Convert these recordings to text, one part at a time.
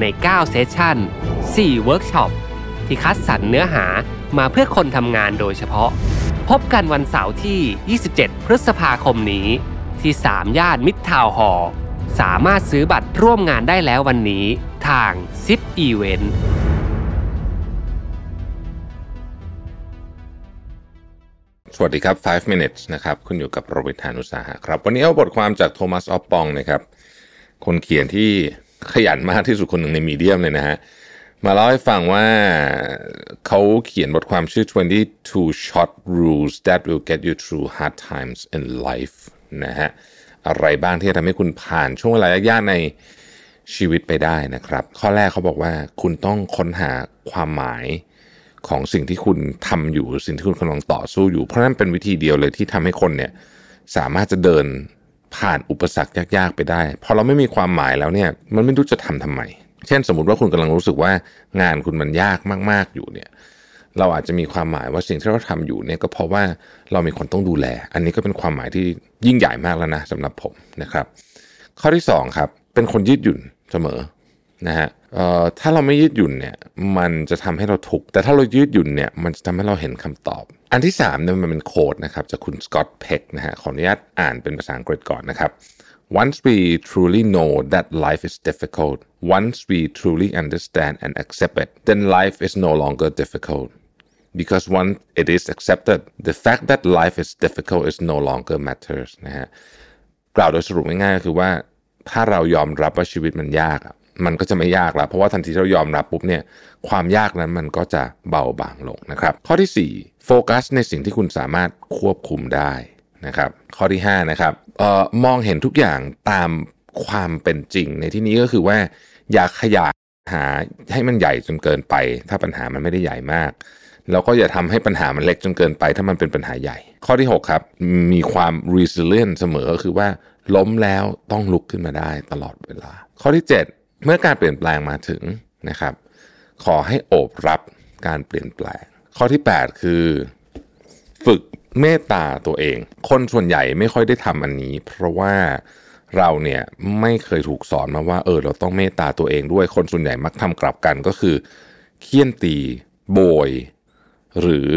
ใน 9 session 4 เวิร์กช็อป ที่คัดสรรเนื้อหามาเพื่อคนทำงานโดยเฉพาะ พบกันวันเสาร์ที่ 27 พฤษภาคมนี้ ที่ 3 ย่านมิตรทาวน์ฮอลสามารถซื้อบัตรร่วมงานได้แล้ววันนี้ ทาง ZIP Event สวัสดีครับ 5 minutes นะครับ คุณอยู่กับโรเบิร์ตานุสาหะครับ วันนี้เอาบทความจากโทมัส ออฟปองนะครับ คนเขียนที่ ขยันมากที่สุดคนหนึ่งในมีเดียมเลยนะฮะมาเล่าให้ฟังว่าเขาเขียนบทความชื่อ 22 short rules that will get you through hard times in life นะฮะ อะไรบ้างที่จะทำให้คุณผ่านช่วงเวลายากๆในชีวิตไปได้นะครับ ข้อแรกเขาบอกว่าคุณต้องค้นหาความหมายของสิ่งที่คุณทำอยู่ สิ่งที่คุณกำลังต่อสู้อยู่ เพราะนั่นเป็นวิธีเดียวเลยที่ทำให้คนเนี่ยสามารถจะเดิน ผ่านอุปสรรคยากๆไปได้ พอเราไม่มีความหมายแล้วเนี่ย มันไม่รู้จะทำทำไม เช่นสมมติว่าคุณกำลังรู้สึกว่างานคุณมันยากมากๆอยู่เนี่ย เราอาจจะมีความหมายว่าสิ่งที่เราทำอยู่เนี่ยก็เพราะว่าเรามีคนต้องดูแล อันนี้ก็เป็นความหมายที่ยิ่งใหญ่มากแล้วนะสำหรับผมนะครับ ข้อที่สองครับเป็นคนยืดหยุ่นเสมอนะฮะถ้าเราไม่ยืดหยุ่นเนี่ย มันจะทำให้เราทุกข์แต่ถ้าเรายืดหยุ่นเนี่ย มันจะทำให้เราเห็นคำตอบ อันที่3เนี่ยมันเป็นโค้ดนะครับจากคุณสกอตต์เพ็กนะฮะขออนุญาตอ่านเป็นภาษาอังกฤษก่อนนะครับ once we truly know that life is difficult once we truly understand and accept it then life is no longer difficult because once it is accepted the fact that life is difficult is no longer matters นะฮะกล่าวโดยสรุปง่ายๆก็คือว่า ถ้าเรายอมรับว่าชีวิตมันยากมันก็จะไม่ยากแล้ว เพราะว่าทันทีที่เรายอมรับปุ๊บเนี่ยความยากนั้นมันก็จะเบาบางลงนะครับ ข้อที่ 4 โฟกัสในสิ่งที่คุณสามารถควบคุมได้นะครับ ข้อที่5นะครับออมองเห็นทุกอย่างตามความเป็นจริง ในที่นี้ก็คือว่า อย่าขยายหาให้มันใหญ่จนเกินไป ถ้าปัญหามันไม่ได้ใหญ่มาก แล้วก็อย่าทำให้ปัญหามันเล็กจนเกินไป ถ้ามันเป็นปัญหาใหญ่ ข้อที่ 6 ครับ มีความ resilient เสมอก็คือว่าล้มแล้วต้องลุกขึ้นมาได้ตลอดเวลา ข้อที่ 7 เมื่อการเปลี่ยนแปลงมาถึงนะครับ ขอให้โอบรับการเปลี่ยนแปลง ข้อที่ 8 คือฝึกเมตตาตัวเอง คนส่วนใหญ่ไม่ค่อยได้ทำอันนี้ เพราะว่าเราเนี่ยไม่เคยถูกสอนมาว่าเออเราต้องเมตตาตัวเองด้วยคนส่วนใหญ่มักทำกลับกันก็คือเคี่ยนตีโบย หรือ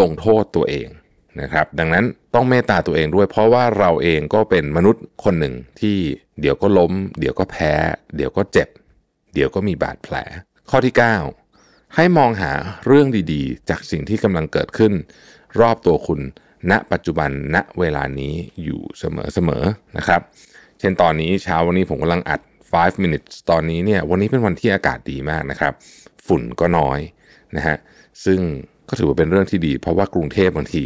ลงโทษตัวเองนะครับดังนั้นต้องเมตตาตัวเองด้วย เพราะว่าเราเองก็เป็นมนุษย์คนหนึ่งที่เดี๋ยวก็ล้ม เดี๋ยวก็แพ้ เดี๋ยวก็เจ็บ เดี๋ยวก็มีบาดแผล ข้อที่ 9 ให้มองหาเรื่องดีๆ จากสิ่งที่กำลังเกิดขึ้น รอบตัวคุณ ณ ปัจจุบัน ณ เวลานี้อยู่เสมอๆ นะครับ เช่นตอนนี้เช้าวันนี้ผมกำลังอัด 5 minutes ตอนนี้เนี่ย วันนี้เป็นวันที่อากาศดีมากนะครับ ฝุ่นก็น้อยนะฮะ ซึ่งก็ถือว่าเป็นเรื่องที่ดี เพราะว่ากรุงเทพบางที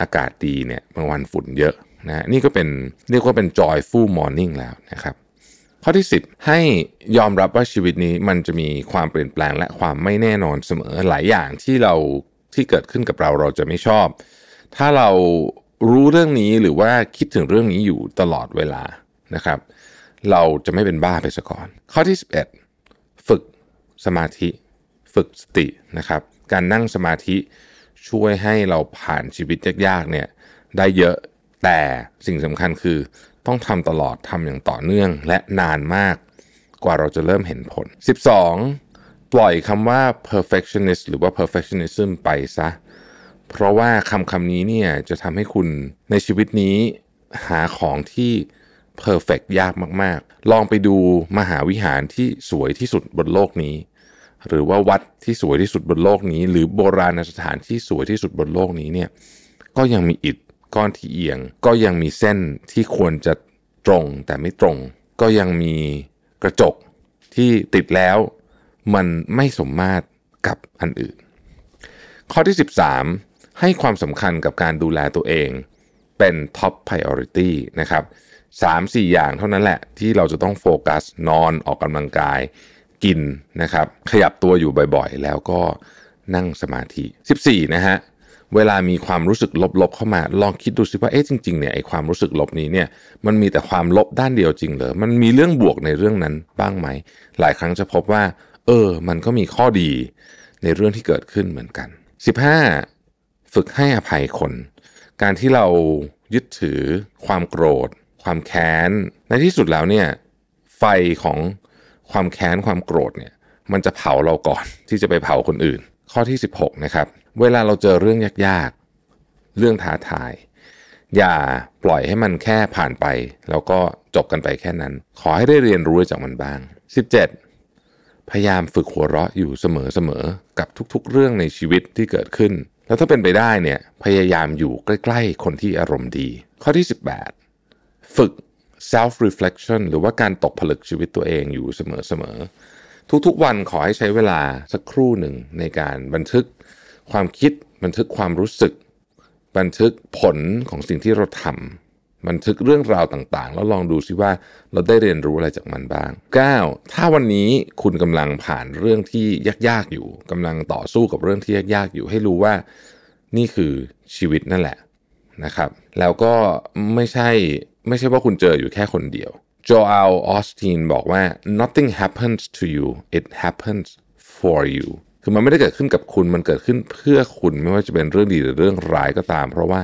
อากาศดีเนี่ยบางวันฝุ่นเยอะนะฮะนี่ก็เป็นเรียกว่าเป็น joyful morning แล้วนะครับ ข้อที่ 10 ให้ยอมรับว่าชีวิตนี้มันจะมีความเปลี่ยนแปลงและความไม่แน่นอนเสมอหลายอย่างที่เราที่เกิดขึ้นกับเราเราจะไม่ชอบ ถ้าเรารู้เรื่องนี้หรือว่าคิดถึงเรื่องนี้อยู่ตลอดเวลานะครับ เราจะไม่เป็นบ้าไปซะก่อน ข้อที่ 11 ฝึกสมาธิ ฝึกสตินะครับ การนั่งสมาธิช่วยให้เราผ่านชีวิตยากๆเนี่ยได้เยอะแต่สิ่งสำคัญคือ ต้องทำตลอดทำอย่างต่อเนื่องและนานมากกว่าเราจะเริ่มเห็นผล 12 ปล่อยคำว่า perfectionist หรือว่า perfectionism ไปซะ เพราะว่าคำคำนี้เนี่ยจะทำให้คุณในชีวิตนี้หาของที่ perfect ยากมาก ๆ ลองไปดูมหาวิหารที่สวยที่สุดบนโลกนี้ หรือว่าวัดที่สวยที่สุดบนโลกนี้ หรือโบราณสถานที่สวยที่สุดบนโลกนี้เนี่ยก็ยังมีอิฐ ก้อนที่เอียง ก็ยังมีเส้นที่ควรจะตรงแต่ไม่ตรง ก็ยังมีกระจกที่ติดแล้ว มันไม่สมมาตรกับอันอื่น ข้อที่ 13 ให้ความสำคัญกับการดูแลตัวเองเป็น top priority นะครับ3-4อย่างเท่านั้นแหละที่เราจะต้องโฟกัสนอนออกกำลังกายกินนะครับ ขยับตัวอยู่บ่อยๆ แล้วก็นั่งสมาธิ 14 นะฮะ เวลามีความรู้สึกลบๆเข้ามา ลองคิดดูสิว่าเอ๊ะจริงๆเนี่ยไอ้ความรู้สึกลบนี้เนี่ยมันมีแต่ความลบด้านเดียวจริงเหรอมันมีเรื่องบวกในเรื่องนั้นบ้างไหม หลายครั้งจะพบว่า เออ มันก็มีข้อดีในเรื่องที่เกิดขึ้นเหมือนกัน 15. ฝึกให้อภัยคน การที่เรายึดถือ ความโกรธ ความแค้น ในที่สุดแล้วเนี่ยไฟของความแค้นความโกรธเนี่ยมันจะเผาเราก่อนที่จะไปเผาคนอื่น ข้อที่ 16 นะครับ เวลาเราเจอเรื่องยากๆ เรื่องท้าทาย อย่าปล่อยให้มันแค่ผ่านไป แล้วก็จบกันไปแค่นั้น ขอให้ได้เรียนรู้จากมันบ้าง 17 พยายามฝึกหัวเราะอยู่เสมอๆ กับทุกๆ เรื่องในชีวิตที่เกิดขึ้น แล้วถ้าเป็นไปได้เนี่ยพยายามอยู่ใกล้ๆ คนที่อารมณ์ดี ข้อที่ 18 ฝึก self reflection หรือว่าการตกผลึกชีวิตตัวเองอยู่เสมอๆทุกๆ วันขอให้ใช้เวลาสักครู่หนึ่งในการบันทึก ความคิดบันทึกความรู้สึก บันทึกผลของสิ่งที่เราทำบันทึกเรื่องราวต่างๆ แล้วลองดูซิว่าเราได้เรียนรู้อะไรจากมันบ้าง 9. ถ้าวันนี้คุณกำลังผ่านเรื่องที่ยากๆอยู่กำลังต่อสู้กับเรื่องที่ยากๆอยู่ให้รู้ว่านี่คือชีวิตนั่นแหละนะครับ แล้วก็ไม่ใช่ไม่ใช่ว่าคุณเจออยู่แค่คนเดียวโจอัลออสตินบอกว่า nothing happens to you it happens for you คือมันไม่ได้เกิดขึ้นกับคุณมันเกิดขึ้นเพื่อคุณไม่ว่าจะเป็นเรื่องดีหรือเรื่องร้ายก็ตาม เพราะว่า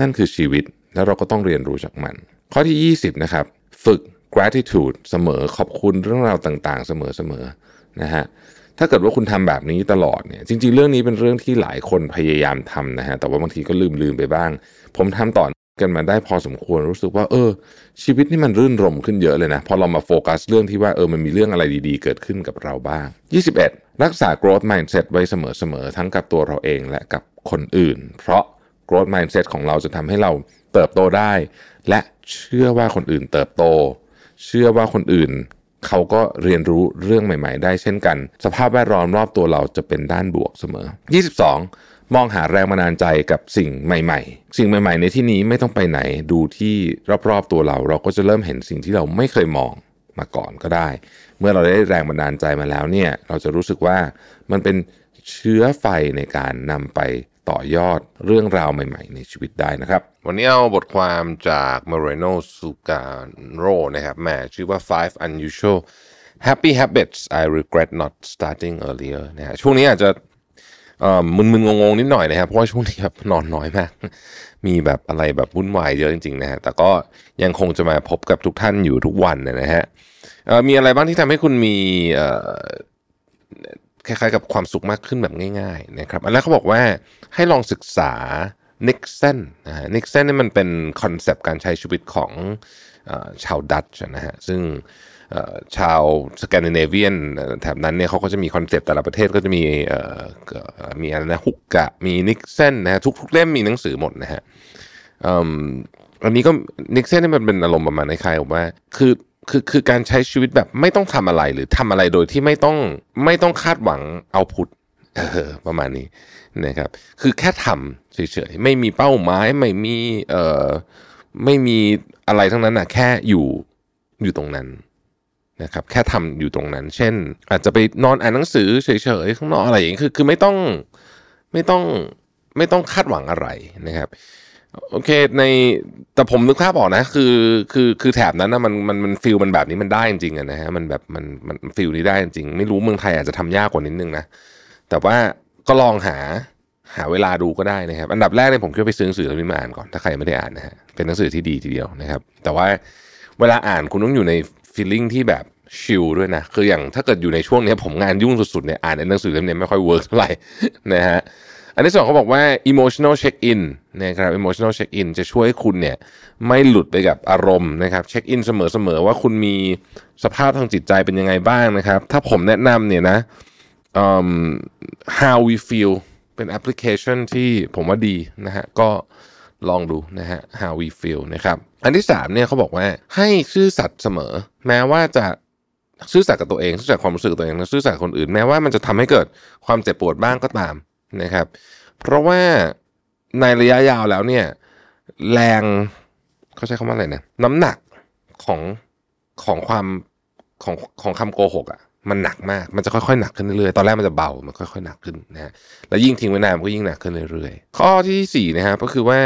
นั่นคือชีวิตแล้วเราก็ต้องเรียนรู้จากมัน ข้อที่ 20 นะครับ ฝึก gratitude เสมอขอบคุณเรื่องราวต่างๆ เสมอๆนะฮะถ้าเกิดว่าคุณทำแบบนี้ตลอดเนี่ยจริง ๆ เรื่องนี้เป็นเรื่องที่หลายคนพยายามทำนะฮะแต่ว่าบางทีก็ลืมลืมไปบ้าง ผมทำต่อ กันมาได้พอสมควรรู้สึกว่า เออ ชีวิตนี่มันรื่นรมขึ้นเยอะเลยนะ พอเรามาโฟกัสเรื่องที่ว่าเออมันมีเรื่องอะไรดีๆ เกิดขึ้นกับเราบ้าง 21 รักษา growth mindset ไว้เสมอๆ ทั้งกับตัวเราเองและกับคนอื่น เพราะ growth mindset ของเราจะทำให้เราเติบโตได้ และเชื่อว่าคนอื่นเติบโต เชื่อว่าคนอื่น เขาก็เรียนรู้เรื่องใหม่ ๆ ได้เช่นกัน สภาพแวดล้อมรอบตัวเราจะเป็นด้านบวกเสมอ 22 มองหาแรงบันดาลใจกับสิ่งใหม่ ๆ สิ่งใหม่ ๆ ในที่นี้ไม่ต้องไปไหนดูที่รอบๆตัวเรา เราก็จะเริ่มเห็นสิ่งที่เราไม่เคยมองมาก่อนก็ได้ เมื่อเราได้แรงบันดาลใจมาแล้วเนี่ยเราจะรู้สึกว่ามันเป็นเชื้อไฟในการนำไปต่อยอดเรื่องราวใหม่ ๆ ในชีวิตได้นะครับ วันนี้เอาบทความจาก Moreno Sugaro นะครับแหมชื่อว่า five unusual happy habits I regret not starting earlier นะฮะช่วงนี้อาจจะ มึนๆงงๆนิดหน่อยนะครับเพราะว่าช่วงนี้ครับนอนน้อยมาก มีแบบอะไรแบบวุ่นวายเยอะจริงๆนะฮะแต่ก็ยังคงจะมาพบกับทุกท่านอยู่ทุกวันนะฮะมีอะไรบ้างที่ทำให้คุณมีคล้ายๆกับความสุขมากขึ้นแบบง่ายๆนะครับอันแรกเขาบอกว่าให้ลองศึกษา Nixon นะฮะ Nixon นี่มันเป็น concept การใช้ชีวิตของอชาวดัตช์นะฮะซึ่ง ชาวสแกนดิเนเวียนแถบนั้นเนี่ยเขาก็จะมี concept แต่ละประเทศก็จะมีมีอะไรนะ hygge มี Niksen นะฮะทุกๆเล่มมีหนังสือหมดนะฮะอันนี้ก็ Niksen นี่มันเป็นอารมณ์ประมาณคล้ายๆว่าคือคือคือการใช้ชีวิตแบบไม่ต้องทำอะไรหรือทำอะไรโดยที่ไม่ต้องไม่ต้องคาดหวัง output เออประมาณนี้นะครับ คือแค่ทำเฉยๆไม่มีเป้าหมายไม่มีเอ่อไม่มีอะไรทั้งนั้นนะแค่อยู่อยู่ตรงนั้น นะครับแค่ทำอยู่ตรงนั้น เช่น อาจจะไปนอนอ่านหนังสือเฉยๆข้างนอกอะไรอย่างนี้คือคือไม่ต้องไม่ต้องไม่ต้องคาดหวังอะไรนะครับโอเคในแต่ผมนึกภาพออกนะ คือคือคือแถบนั้นนะมันมันมัน feel มันแบบนี้มันได้จริงๆนะฮะมันแบบมันมัน feel นี้ได้จริง ไม่รู้เมืองไทยอาจจะทำยากกว่านิดนึงนะแต่ว่าก็ลองหาหาเวลาดูก็ได้นะครับ อันดับแรกเนี่ยผมคิดไปซื้อหนังสือเล่มนี้มาอ่านก่อนถ้าใครไม่ได้อ่านนะฮะเป็นหนังสือที่ดีทีเดียวนะครับ แต่ว่าเวลาอ่านคุณต้องอยู่ใน feeling ที่แบบ chill ด้วยนะ คืออย่างถ้าเกิดอยู่ในช่วงนี้ผมงานยุ่งสุดๆเนี่ยอ่านหนังสือเล่มนี้ไม่ค่อย work เท่าไหร่นะฮะอันที่สองเขาบอกว่า emotional check in นะครับ emotional check in จะช่วยให้คุณเนี่ยไม่หลุดไปกับอารมณ์นะครับ check in เสมอๆว่าคุณมีสภาพทางจิตใจเป็นยังไงบ้างนะครับ ถ้าผมแนะนำเนี่ยนะ how we feel เป็นแอปพลิเคชันที่ผมว่าดีนะฮะก็ ลองดูนะฮะ how we feel นะครับ อันที่สามเนี่ยเขาบอกว่าให้ซื่อสัตย์เสมอ แม้ว่าจะซื่อสัตย์กับตัวเองซื่อสัตย์ความรู้สึกตัวเองและซื่อสัตย์คนอื่นแม้ว่ามันจะทำให้เกิดความเจ็บปวดบ้างก็ตามนะครับ เพราะว่าในระยะยาวแล้วเนี่ยแรงเขาใช้คำว่าอะไรนะน้ำหนักของของความของของคำโกหกอะ่ะ มันหนักมาก มันจะค่อยๆหนักขึ้นเรื่อยๆ ตอนแรกมันจะเบา มันค่อยๆหนักขึ้นนะฮะ แล้วยิ่งทิ้งไว้นานมันก็ยิ่งหนักขึ้นเรื่อยๆ ข้อที่สี่นะฮะก็คือว่า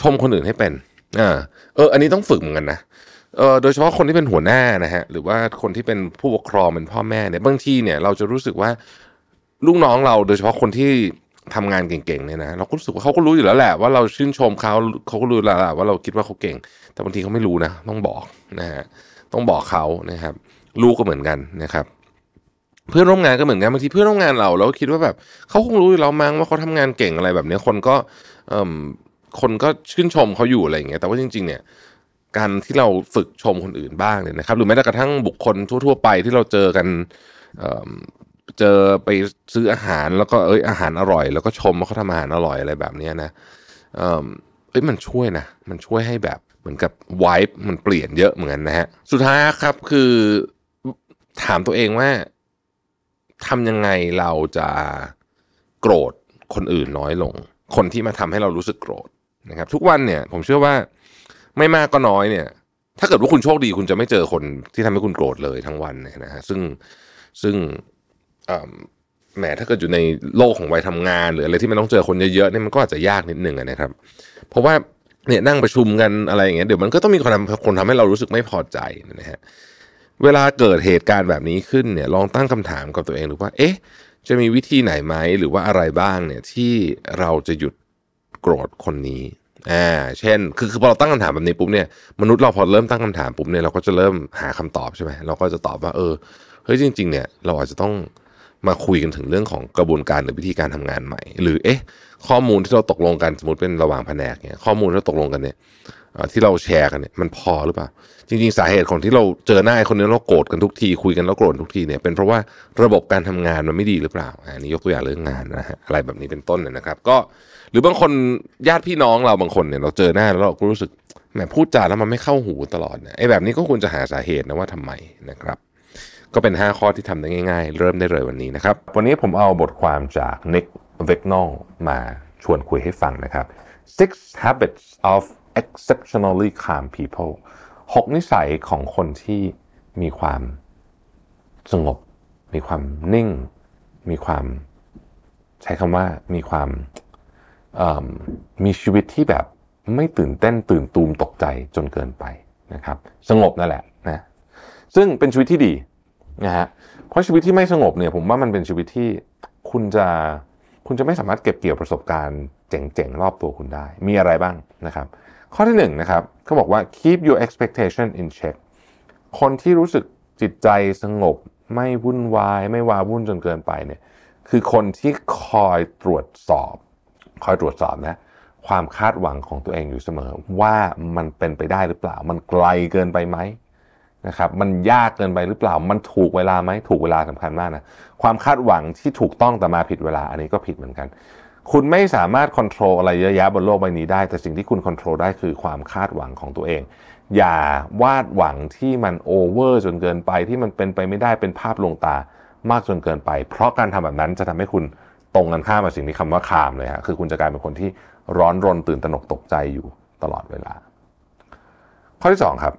ชมคนอื่นให้เป็น อ่า เออ อันนี้ต้องฝึกเหมือนกันนะ เออโดยเฉพาะคนที่เป็นหัวหน้านะฮะ หรือว่าคนที่เป็นผู้ปกครองเป็นพ่อแม่เนี่ย บางทีเนี่ยเราจะรู้สึกว่าลูกน้องเราโดยเฉพาะคนที่ทำงานเก่งๆเนี่ยนะเราก็รู้สึกว่าเขาก็รู้อยู่แล้วแหละว่าเราชื่นชมเขาเขาก็รู้แล้วแหละว่าเราคิดว่าเขาเก่ง แต่บางทีเขาไม่รู้นะ ต้องบอกนะฮะต้องบอกเขานะครับ ลูกก็เหมือนกันนะครับ เพื่อนร่วมงานก็เหมือนกันบางทีเพื่อนร่วมงานเราเราก็คิดว่าแบบเขาคงรู้อยู่แล้วมั้งว่าเขาทำงานเก่งอะไรแบบนี้คนก็คนก็ชื่นชมเขาอยู่อะไรอย่างเงี้ย แต่ว่าจริง ๆ เนี่ยการที่เราฝึกชมคนอื่นบ้างเนี่ยนะครับ หรือแม้แต่กระทั่งบุคคลทั่ว ๆ ไปที่เราเจอกันเเจอไปซื้ออาหารแล้วก็เอ้ยอาหารอร่อย แล้วก็ชมว่าเขาทำอาหารอร่อยอะไรแบบนี้นะเออเอ้ยมันช่วยนะ มันช่วยให้แบบเหมือนกับวายมันเปลี่ยนเยอะเหมือนกันนะฮะ สุดท้ายครับคือ ถามตัวเองว่าทำยังไงเราจะโกรธคนอื่นน้อยลง คนที่มาทำให้เรารู้สึกโกรธนะครับ ทุกวันเนี่ย ผมเชื่อว่าไม่มากก็น้อยเนี่ย ถ้าเกิดว่าคุณโชคดีคุณจะไม่เจอคนที่ทำให้คุณโกรธเลยทั้งวันเนี่ยนะฮะซึ่งซึ่งแหมถ้าเกิดอยู่ในโลกของวัยทำงาน หรืออะไรที่มันต้องเจอคนเยอะๆเนี่ยมันก็อาจจะยากนิดนึงนะครับ เพราะว่าเนี่ยนั่งประชุมกันอะไรอย่างเงี้ยเดี๋ยวมันก็ต้องมีคนทำคนทำให้เรารู้สึกไม่พอใจนะฮะ เวลาเกิดเหตุการณ์แบบนี้ขึ้นเนี่ยลองตั้งคำถามกับตัวเองดูว่า เอ๊ะ จะมีวิธีไหนไหมหรือว่าอะไรบ้างเนี่ยที่เราจะหยุดโกรธคนนี้อ่าเช่น คือคือพอเราตั้งคำถามแบบนี้ปุ๊บเนี่ยมนุษย์เราพอเริ่มตั้งคำถามปุ๊บเนี่ยเราก็จะเริ่มหาคำตอบใช่ไหมเราก็จะตอบว่าเออเฮ้ยจริง ๆ เนี่ยเราอาจจะต้องมาคุยกันถึงเรื่องของกระบวนการหรือวิธีการทำงานใหม่ หรือเอ๊ะ ข้อมูลที่เราตกลงกันสมมติเป็นระหว่างแผนกเนี่ยข้อมูลที่เราตกลงกันเนี่ย ที่เราแชร์กันเนี่ยมันพอหรือเปล่า จริง ๆ สาเหตุของที่เราเจอหน้าคนนี้เราโกรธกันทุกที คุยกันแล้วโกรธทุกทีเนี่ยเป็นเพราะว่าระบบการทำงานมันไม่ดีหรือเปล่าอันนี้ยกตัวอย่างเรื่องงานนะฮะอะไรแบบนี้เป็นต้นเนี่ยนะครับ ก็หรือบางคนญาติพี่น้องเราบางคนเนี่ยเราเจอหน้าแล้วเราก็รู้สึกแหมพูดจาแล้วมันไม่เข้าหูตลอดเนี่ยไอ้แบบนี้ก็ควรจะหาสาเหตุนะว่าทำไมนะครับก็เป็น 5 ข้อที่ทำได้ง่าย ๆ เริ่มได้เลยวันนี้นะครับ วันนี้ผมเอาบทความจาก Nick v i g n o l มาชวนคุยให้ฟังนะครับ Six Habits of Exceptionally Calm People 6นิสัยของคนที่มีความสงบ มีความนิ่ง มีความใช้คำว่ามีความมมีชีวิตที่แบบไม่ตื่นเต้นตื่นตูมตกใจจนเกินไปนะครับ สงบนั่นแหละนะซึ่งเป็นชีวิตที่ดีนะฮะเพราะชีวิตที่ไม่สงบเนี่ยผมว่ามันเป็นชีวิตที่คุณจะคุณจะไม่สามารถเก็บเกี่ยวประสบการณ์เจ๋งๆ รอบตัวคุณได้ มีอะไรบ้างนะครับ ข้อที่หนึ่งนะครับเขาบอกว่า keep your expectation in check คนที่รู้สึกจิตใจสงบ ไม่วุ่นวาย ไม่วาวุ่นจนเกินไปเนี่ยคือคนที่คอยตรวจสอบ คอยตรวจสอบนะความคาดหวังของตัวเองอยู่เสมอ ว่ามันเป็นไปได้หรือเปล่า มันไกลเกินไปไหมนะครับมันยากเกินไปหรือเปล่า มันถูกเวลาไหมถูกเวลาสำคัญมากนะความคาดหวังที่ถูกต้องแต่มาผิดเวลาอันนี้ก็ผิดเหมือนกัน คุณไม่สามารถควบคุมอะไรเยอะแยะบนโลกใบนี้ได้ แต่สิ่งที่คุณควบคุมได้คือความคาดหวังของตัวเอง อย่าวาดหวังที่มันโอเวอร์จนเกินไปที่มันเป็นไปไม่ได้เป็นภาพลวงตามากจนเกินไป เพราะการทำแบบนั้นจะทำให้คุณตรงกันข้ามกับสิ่งที่คำว่าคามเลยฮะคือคุณจะกลายเป็นคนที่ร้อนรนตื่นตระหนกตกใจอยู่ตลอดเวลา ข้อที่สองครับ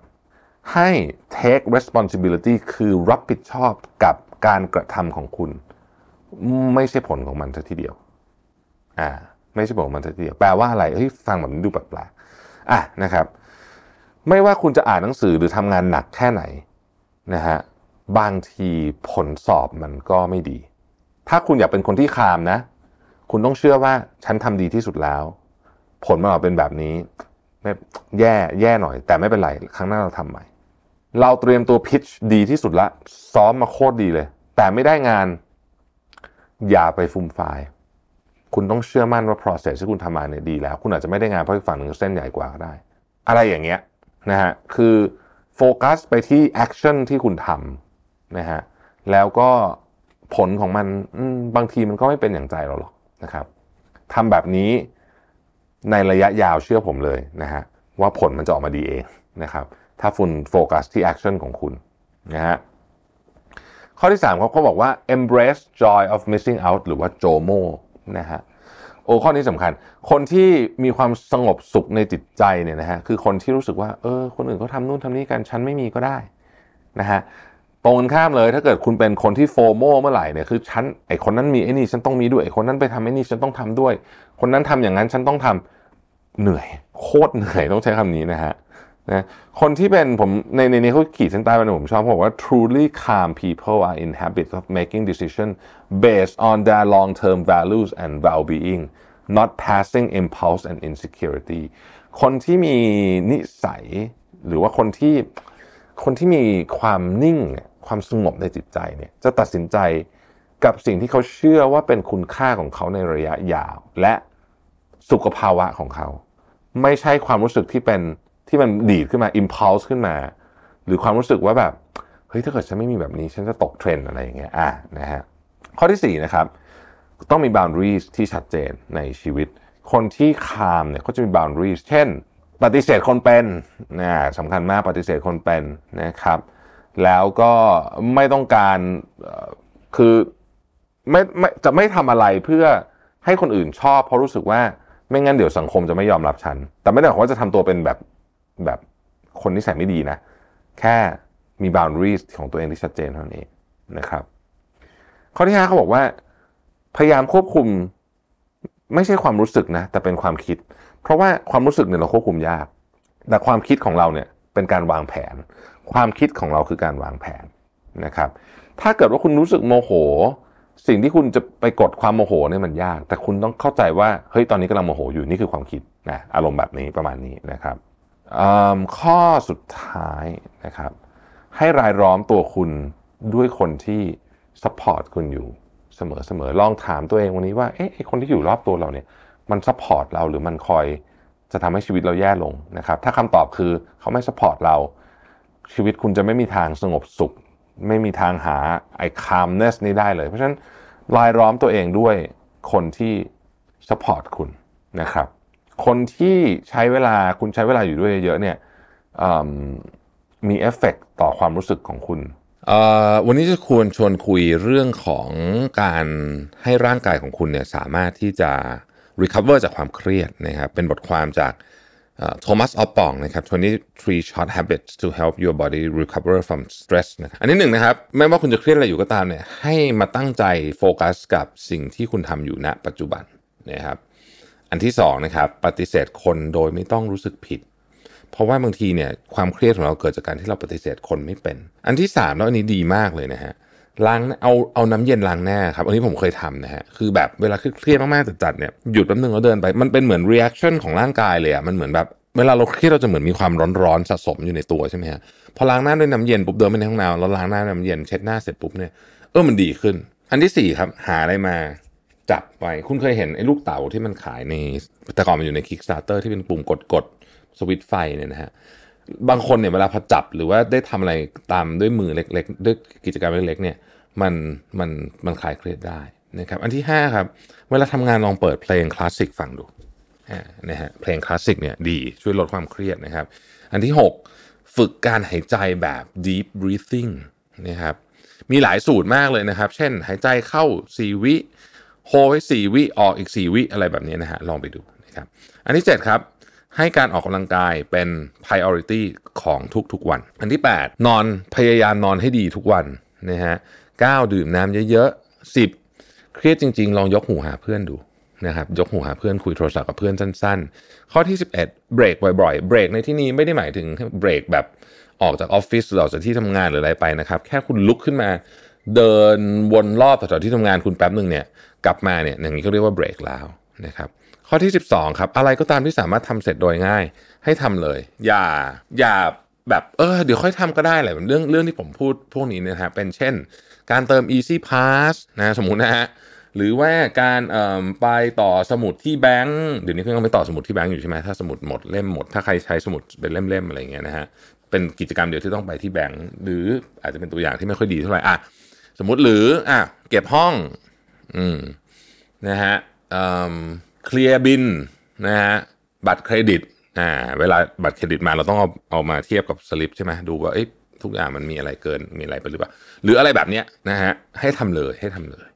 ให้ take responsibility คือรับผิดชอบกับการกระทำของคุณ ไม่ใช่ผลของมันซะทีเดียว อ่าไม่ใช่ผลของมันซะทีเดียวแปลว่าอะไรเฮ้ยฟังแบบนี้ดูแปลกๆอะนะครับ ไม่ว่าคุณจะอ่านหนังสือหรือทำงานหนักแค่ไหนนะฮะบางทีผลสอบมันก็ไม่ดี ถ้าคุณอยากเป็นคนที่คามนะ คุณต้องเชื่อว่าฉันทำดีที่สุดแล้ว ผลมันออกเป็นแบบนี้ไม่แย่แย่หน่อย แต่ไม่เป็นไรครั้งหน้าเราทำใหม่ เราเตรียมตัวพิชดีที่สุดละ ซ้อมมาโคตรดีเลย แต่ไม่ได้งาน อย่าไปฟุ่มฟาย คุณต้องเชื่อมั่นว่า process ที่คุณทำมาเนี่ยดีแล้ว คุณอาจจะไม่ได้งานเพราะอีกฝั่งหนึ่งเส้นใหญ่กว่าก็ได้ อะไรอย่างเงี้ยนะฮะคือโฟกัสไปที่ action ที่คุณทำนะฮะแล้วก็ผลของมันมบางทีมันก็ไม่เป็นอย่างใจเราหรอกนะครับทำแบบนี้ในระยะยาวเชื่อผมเลยนะฮะว่าผลมันจะออกมาดีเองนะครับ ถ้าคุณโฟกัสที่ action ของคุณนะฮะข้อที่3เขาเขาบอกว่า embrace joy of missing out หรือว่า JOMO นะฮะโอ้ข้อนี้สำคัญ คนที่มีความสงบสุขในจิตใจเนี่ยนะฮะคือคนที่รู้สึกว่าเออคนอื่นเขาทำนู่นทำนี่กันฉันไม่มีก็ได้นะฮะตรงกันข้ามเลยถ้าเกิดคุณเป็นคนที่โฟโมเมื่อไหร่เนี่ยคือฉันไอคนนั้นมีไอนี่ฉันต้องมีด้วยไอคนนั้นไปทำไอนี่ฉันต้องทำด้วย คนนั้นทำอย่างนั้นฉันต้องทำเหนื่อย โคตรเหนื่อยต้องใช้คำนี้นะฮะ นะคนที่เป็นผมในในนี้เขาขีดเส้นใต้ไว้นะผมชอบเขาบอกว่า truly calm people are in habit of making decision based on their long term values and well-being not passing impulse and insecurity คนที่มีนิสัย หรือว่าคนที่คนที่มีความนิ่งความสงบในจิตใจเนี่ยจะตัดสินใจกับสิ่งที่เขาเชื่อว่าเป็นคุณค่าของเขาในระยะยาว และสุขภาวะของเขา ไม่ใช่ความรู้สึกที่เป็น ที่มันดีดขึ้นมา impulse ขึ้นมา หรือความรู้สึกว่าแบบเฮ้ยถ้าเกิดฉันไม่มีแบบนี้ ฉันจะตกเทรนอะไรอย่างเงี้ยอะนะฮะข้อที่4นะครับต้องมี boundaries ที่ชัดเจนในชีวิต คนที่คามเนี่ยเขาจะมี boundaries เช่น ปฏิเสธคนเป็นนะสำคัญมากปฏิเสธคนเป็นนะครับ แล้วก็ไม่ต้องการคือไม่ไม่จะไม่ทำอะไรเพื่อให้คนอื่นชอบ เพราะรู้สึกว่าไม่งั้นเดี๋ยวสังคมจะไม่ยอมรับฉัน แต่ไม่ได้หมายความว่าจะทำตัวเป็นแบบ แบบคนนิสัยไม่ดีนะ แค่มี boundaries ของตัวเองที่ชัดเจนเท่านี้นะครับ ข้อที่5เขาบอกว่า พยายามควบคุมไม่ใช่ความรู้สึกนะ แต่เป็นความคิด เพราะว่าความรู้สึกเนี่ยเราควบคุมยาก แต่ความคิดของเราเนี่ยเป็นการวางแผน ความคิดของเราคือการวางแผนนะครับ ถ้าเกิดว่าคุณรู้สึกโมโห สิ่งที่คุณจะไปกดความโมโหเนี่ยมันยาก แต่คุณต้องเข้าใจว่าเฮ้ยตอนนี้กำลังโมโหอยู่นี่คือความคิดนะอารมณ์แบบนี้ประมาณนี้นะครับ ข้อสุดท้ายนะครับ ให้รายล้อมตัวคุณด้วยคนที่ support คุณอยู่เสมอๆลองถามตัวเองวันนี้ว่าเอ๊ะคนที่อยู่รอบตัวเราเนี่ย มัน support เราหรือมันคอยจะทำให้ชีวิตเราแย่ลงนะครับ ถ้าคำตอบคือเขาไม่ support เรา ชีวิตคุณจะไม่มีทางสงบสุข ไม่มีทางหาไอ้ calmness นี้ได้เลย เพราะฉะนั้นรายล้อมตัวเองด้วยคนที่ support คุณนะครับ คนที่ใช้เวลาคุณใช้เวลาอยู่ด้วยเยอะเนี่ยมีเอฟเฟกต่อความรู้สึกของคุณ วันนี้จะควรชวนคุยเรื่องของการให้ร่างกายของคุณเนี่ยสามารถที่จะ recover จากความเครียดนะครับเป็นบทความจากโทมัสออปปองนะครับ23 short habits to help your body recover from stress นะอันนี้หนึ่งนะครับ ไม่ว่าคุณจะเครียดอะไรอยู่ก็ตามเนี่ยให้มาตั้งใจโฟกัสกับสิ่งที่คุณทำอยู่ณปัจจุบันนะครับ อันที่สองนะครับปฏิเสธคนโดยไม่ต้องรู้สึกผิด เพราะว่าบางทีเนี่ยความเครียดของเราเกิดจากการที่เราปฏิเสธคนไม่เป็น อันที่3แล้วอันนี้ดีมากเลยนะฮะล้างเอาเอาน้ำเย็นล้างหน้าครับอันนี้ผมเคยทำนะฮะคือแบบเวลาเครียดมากๆจัดๆเนี่ยหยุดแป๊บนึงแล้วเดินไป มันเป็นเหมือน reaction ของร่างกายเลยอะมันเหมือนแบบเวลาเราเครียดเราจะเหมือนมีความร้อนๆสะสมอยู่ในตัวใช่ไหมฮะพอล้างหน้าด้วยน้ำเย็นปุ๊บเดินไปในห้องน้ำแล้วล้างหน้าน้ำเย็นเช็ดหน้าเสร็จปุ๊บเนี่ยเออมันดีขึ้น อันที่4ครับหาอะไรมา จับไว้คุณเคยเห็นไอ้ลูกเต๋าที่มันขายในแต่ก่อนมันอยู่ใน Kickstarter ที่เป็นปุ่มกดๆสวิตไฟเนี่ยนะฮะบางคนเนี่ยเวลาพอจับหรือว่าได้ทำอะไรตามด้วยมือเล็กๆ ด้วยกิจกรรมเล็กๆเนี่ยมันมันมันคลายเครียดได้นะครับอันที่ 5 ครับ เวลาทำงานลองเปิดเพลงคลาสสิกฟังดูนะฮะเพลงคลาสสิกเนี่ยดีช่วยลดความเครียดนะครับ อันที่ 6 ฝึกการหายใจแบบ deep breathing นะครับมีหลายสูตรมากเลยนะครับ เช่นหายใจเข้า 4 วิ โฮไว้4วิออกอีก 4 วิอะไรแบบนี้นะฮะลองไปดูนะครับอันที่ 7 ครับให้การออกกำลังกายเป็น priority ของทุกๆวัน อันที่ 8 นอนพยายามนอนให้ดีทุกวันนะฮะ9ดื่มน้ำเยอะๆ 10 เครียดจริง ๆ ลองยกหูหาเพื่อนดูนะครับยกหูหาเพื่อนคุยโทรศัพท์กับเพื่อนสั้น ๆ ข้อที่ 11 เบรกบ่อยๆ เบรกในที่นี้ไม่ได้หมายถึงเบรกแบบออกจากออฟฟิศหรือออกจากที่ทำงานหรืออะไรไปนะครับ แค่คุณลุกขึ้นมา เดินวนรอบแถวที่ทำงานคุณแป๊บหนึ่งเนี่ยกลับมาเนี่ยอย่างนี้ก็เรียกว่าเบรกแล้วนะครับข้อที่ 12ครับอะไรก็ตามที่สามารถทำเสร็จโดยง่ายให้ทำเลย อย่าอย่าแบบเออเดี๋ยวค่อยทำก็ได้แหละเรื่องเรื่องที่ผมพูดพวกนี้นะฮะเป็นเช่น การเติม easy pass นะสมมุตินะฮะหรือว่าการไปต่อสมุดที่แบงก์เดี๋ยวนี้เพิ่งไปต่อสมุดที่แบงก์อยู่ใช่ไหมถ้าสมุดหมดเล่มหมด ถ้าใครใช้สมุดเป็นเล่มๆอะไรเงี้ยนะฮะเป็นกิจกรรมเดียวที่ต้องไปที่แบงก์หรืออาจจะเป็นตัวอย่างที่ไม่ค่อยดีเท่าไหร่อะ สมมติหรืออะเก็บห้องอืมนะฮะเคลียร์บินนะฮะบัตรเครดิตอ่าเวลาบัตรเครดิตมาเราต้องเอาเอามาเทียบกับสลิปใช่ไหมดูว่าเอ๊ะทุกอย่างมันมีอะไรเกินมีอะไรไปหรือเปล่า หรืออะไรแบบเนี้ยนะฮะให้ทำเลยให้ทำเลย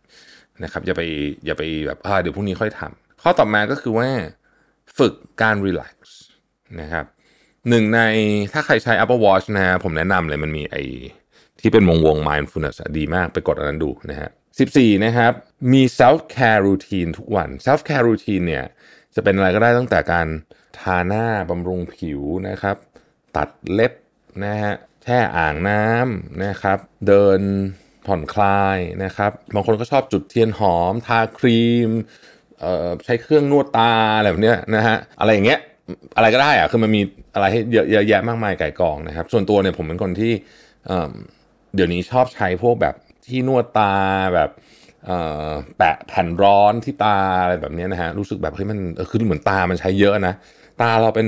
นะครับอย่าไปอย่าไปแบบอ่าเดี๋ยวพรุ่งนี้ค่อยทำข้อต่อมาก็คือว่าฝึกการรีแลกซ์นะครับหนึ่งในถ้าใครใช้ Apple Watch นะฮะผมแนะนำเลยมันมีไอ ที่เป็นวงวง mindfulness ดีมากไปกดอันนั้นดูนะฮะ14 นะครับ มี self care routine ทุกวัน self care routine เนี่ยจะเป็นอะไรก็ได้ตั้งแต่การทาหน้าบำรุงผิวนะครับ ตัดเล็บนะฮะแช่อ่างน้ำนะครับ เดินผ่อนคลายนะครับ บางคนก็ชอบจุดเทียนหอม ทาครีมเอ่อใช้เครื่องนวดตาอะไรแบบเนี้ยนะฮะอะไรอย่างเงี้ยอะไรก็ได้อะคือมันมีอะไรให้เยอะแยะมากมายไก่กองนะครับ ส่วนตัวเนี่ยผมเป็นคนที่ เดี๋ยวนี้ชอบใช้พวกแบบที่นวดตาแบบแปะแผ่นร้อนที่ตาอะไรแบบนี้นะฮะรู้สึกแบบเฮ้ยมันคือเหมือนตามันใช้เยอะนะ ตาเราเป็น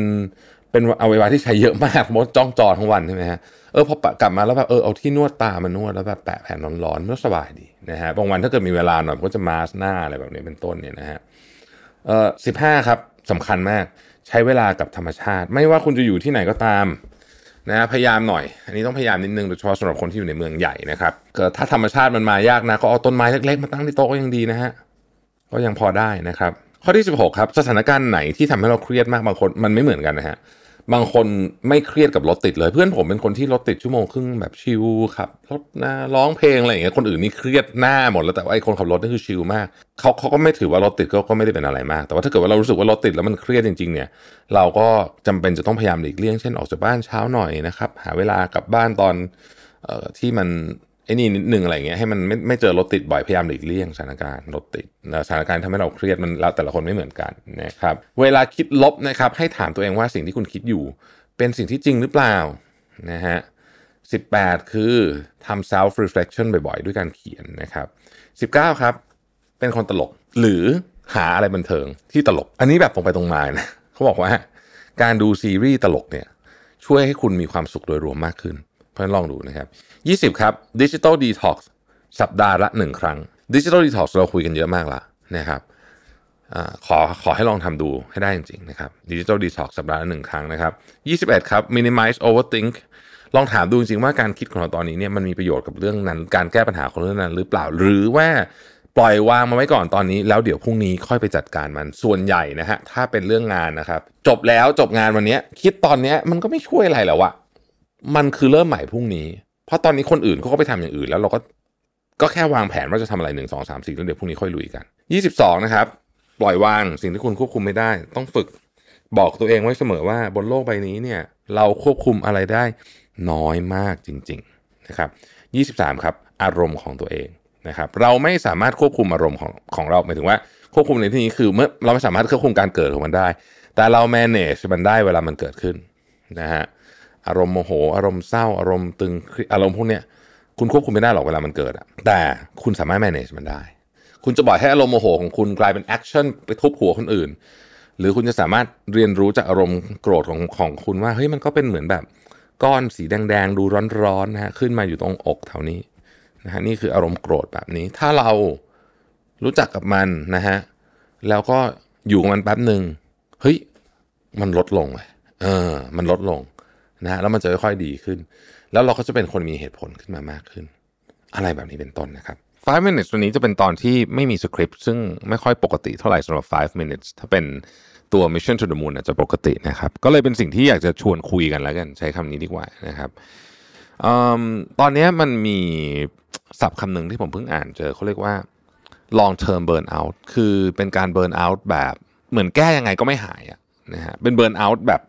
เป็นอวัยวะที่ใช้เยอะมากเพราะว่าจ้องจอทั้งวันใช่ไหมฮะเออพอกลับมาแล้วแบบเออเอาที่นวดตามานวดแล้วแบบแปะแผ่นร้อนๆมันก็สบายดีนะฮะบางวันถ้าเกิดมีเวลาหน่อยก็จะมาสหน้าอะไรแบบนี้เป็นต้นเนี่ยนะฮะเออสิบห้าครับสำคัญมากใช้เวลากับธรรมชาติ ไม่ว่าคุณจะอยู่ที่ไหนก็ตาม นะพยายามหน่อย อันนี้ต้องพยายามนิดนึงโดยเฉพาะสำหรับคนที่อยู่ในเมืองใหญ่นะครับเกิดถ้าธรรมชาติมันมายากนะก็เอาต้นไม้เล็กๆมาตั้งที่โต๊ะก็ยังดีนะฮะก็ยังพอได้นะครับ ข้อที่ 16 ครับ สถานการณ์ไหนที่ทำให้เราเครียดมากบางคนมันไม่เหมือนกันนะฮะ บางคนไม่เครียดกับรถติดเลย เพื่อนผมเป็นคนที่รถติดชั่วโมงครึ่งแบบชิลครับรถนะร้องเพลงอะไรอย่างเงี้ยคนอื่นนี่เครียดหน้าหมดแล้วแต่ว่าไอ้คนขับรถนี่คือชิลมากเขาเขาก็ไม่ถือว่ารถติดก็ก็ไม่ได้เป็นอะไรมาก แต่ว่าถ้าเกิดว่าเรารู้สึกว่ารถติดแล้วมันเครียดจริง ๆ เนี่ย เราก็จำเป็นจะต้องพยายามหลีกเลี่ยงเช่นออกจากบ้านเช้าหน่อยนะครับหาเวลากลับบ้านตอนเอ่อที่มัน ไอ้นี่นิดนึงอะไรเงี้ยให้มันไม่ไม่เจอรถติดบ่อยพยายามหลีกเลี่ยงสถานการณ์รถติดสถานการณ์ทำให้เราเครียดมันแล้วแต่ละคนไม่เหมือนกันนะครับเวลาคิดลบนะครับ ให้ถามตัวเองว่าสิ่งที่คุณคิดอยู่ เป็นสิ่งที่จริงหรือเปล่านะฮะ18คือทำ self reflection บ่อยๆ ด้วยการเขียนนะครับ19ครับ เป็นคนตลกหรือหาอะไรบันเทิงที่ตลก อันนี้แบบตรงไปตรงมานะเขาบอกว่า การดูซีรีส์ตลกเนี่ยช่วยให้คุณมีความสุขโดยรวมมากขึ้น เพราะนั้นลองดูนะครับ 20 ครับดิจิ t a ลดีท็อกซ์สัปดาห์ละหนึ่งครั้งดิจิ t a ลดีท็อกซ์เราคุยกันเยอะมากละนะครับอขอขอให้ลองทำดูให้ได้จริงๆนะครับดิจิ t a ลดีท็อกซ์สัปดาห์ละหนึ่งครั้งนะครับ 21 ครับ minimize overthink ลองถามดูจริงๆว่าการคิดของเราตอนนี้เนี่ยมันมีประโยชน์กับเรื่องนั้น การแก้ปัญหาของเรื่องนั้นหรือเปล่าหรือว่าปล่อยวางมาไว้ก่อนตอนนี้ แล้วเดี๋ยวพรุ่งนี้ค่อยไปจัดการมันส่วนใหญ่นะฮะถ้าเป็นเรื่องงานนะครับ จบแล้วจบงานวันนี้คิดตอนนี้มันก็ไม่ช่วยอะไรแล้วอะมันคือเริ่มใหม่พรุ่งนี้ เพราะตอนนี้คนอื่นเขาก็ไปทำอย่างอื่น แล้วเราก็ก็แค่วางแผนว่าจะทำอะไรหนึ่งสองสามสี่แล้วเดี๋ยวพรุ่งนี้ค่อยลุยกันยี่สิบสองนะครับ ปล่อยวางสิ่งที่คุณควบคุมไม่ได้ ต้องฝึกบอกตัวเองไว้เสมอว่าบนโลกใบนี้เนี่ย เราควบคุมอะไรได้น้อยมากจริง ๆนะครับ 23 ครับ อารมณ์ของตัวเองนะครับ เราไม่สามารถควบคุมอารมณ์ของของเราหมายถึงว่าควบคุมในที่นี้คือเมื่อเราไม่สามารถควบคุมการเกิดของมันได้ แต่เรา manage มันได้เวลามันเกิดขึ้นนะฮะ อารมณ์โมโห อารมณ์เศร้า อารมณ์ตึงอารมณ์พวกเนี้ยคุณควบคุมไม่ได้หรอกเวลามันเกิดอะแต่คุณสามารถ manage มันได้ คุณจะปล่อยให้อารมณ์โมโหของคุณกลายเป็น action ไปทุบหัวคนอื่น หรือคุณจะสามารถเรียนรู้จากอารมณ์โกรธของของคุณว่าเฮ้ยมันก็เป็นเหมือนแบบ ก้อนสีแดงๆดูร้อนๆนะฮะขึ้นมาอยู่ตรงอกแถวนี้นะฮะนี่คืออารมณ์โกรธแบบนี้ ถ้าเรารู้จักกับมันนะฮะแล้วก็อยู่กับมันแป๊บหนึ่งเฮ้ยมันลดลงเลยเออ มันลดลง นะฮะแล้วมันจะค่อยๆดีขึ้น แล้วเราก็จะเป็นคนมีเหตุผลขึ้นมามากขึ้น อะไรแบบนี้เป็นต้นนะครับ 5 minutes ตัวนี้จะเป็นตอนที่ไม่มีสคริปต์ซึ่งไม่ค่อยปกติเท่าไหร่สำหรับ 5 minutes ถ้าเป็นตัว Mission to the Moon อาจจะปกตินะครับ ก็เลยเป็นสิ่งที่อยากจะชวนคุยกันแล้วกัน ใช้คำนี้ดีกว่านะครับอตอนนี้มันมีศัพท์คำหนึ่งที่ผมเพิ่งอ่านเจอเขาเรียกว่า long term burn out คือเป็นการ burn out แบบเหมือนแก้ยังไงก็ไม่หายะนะฮะเป็น burn out แบบ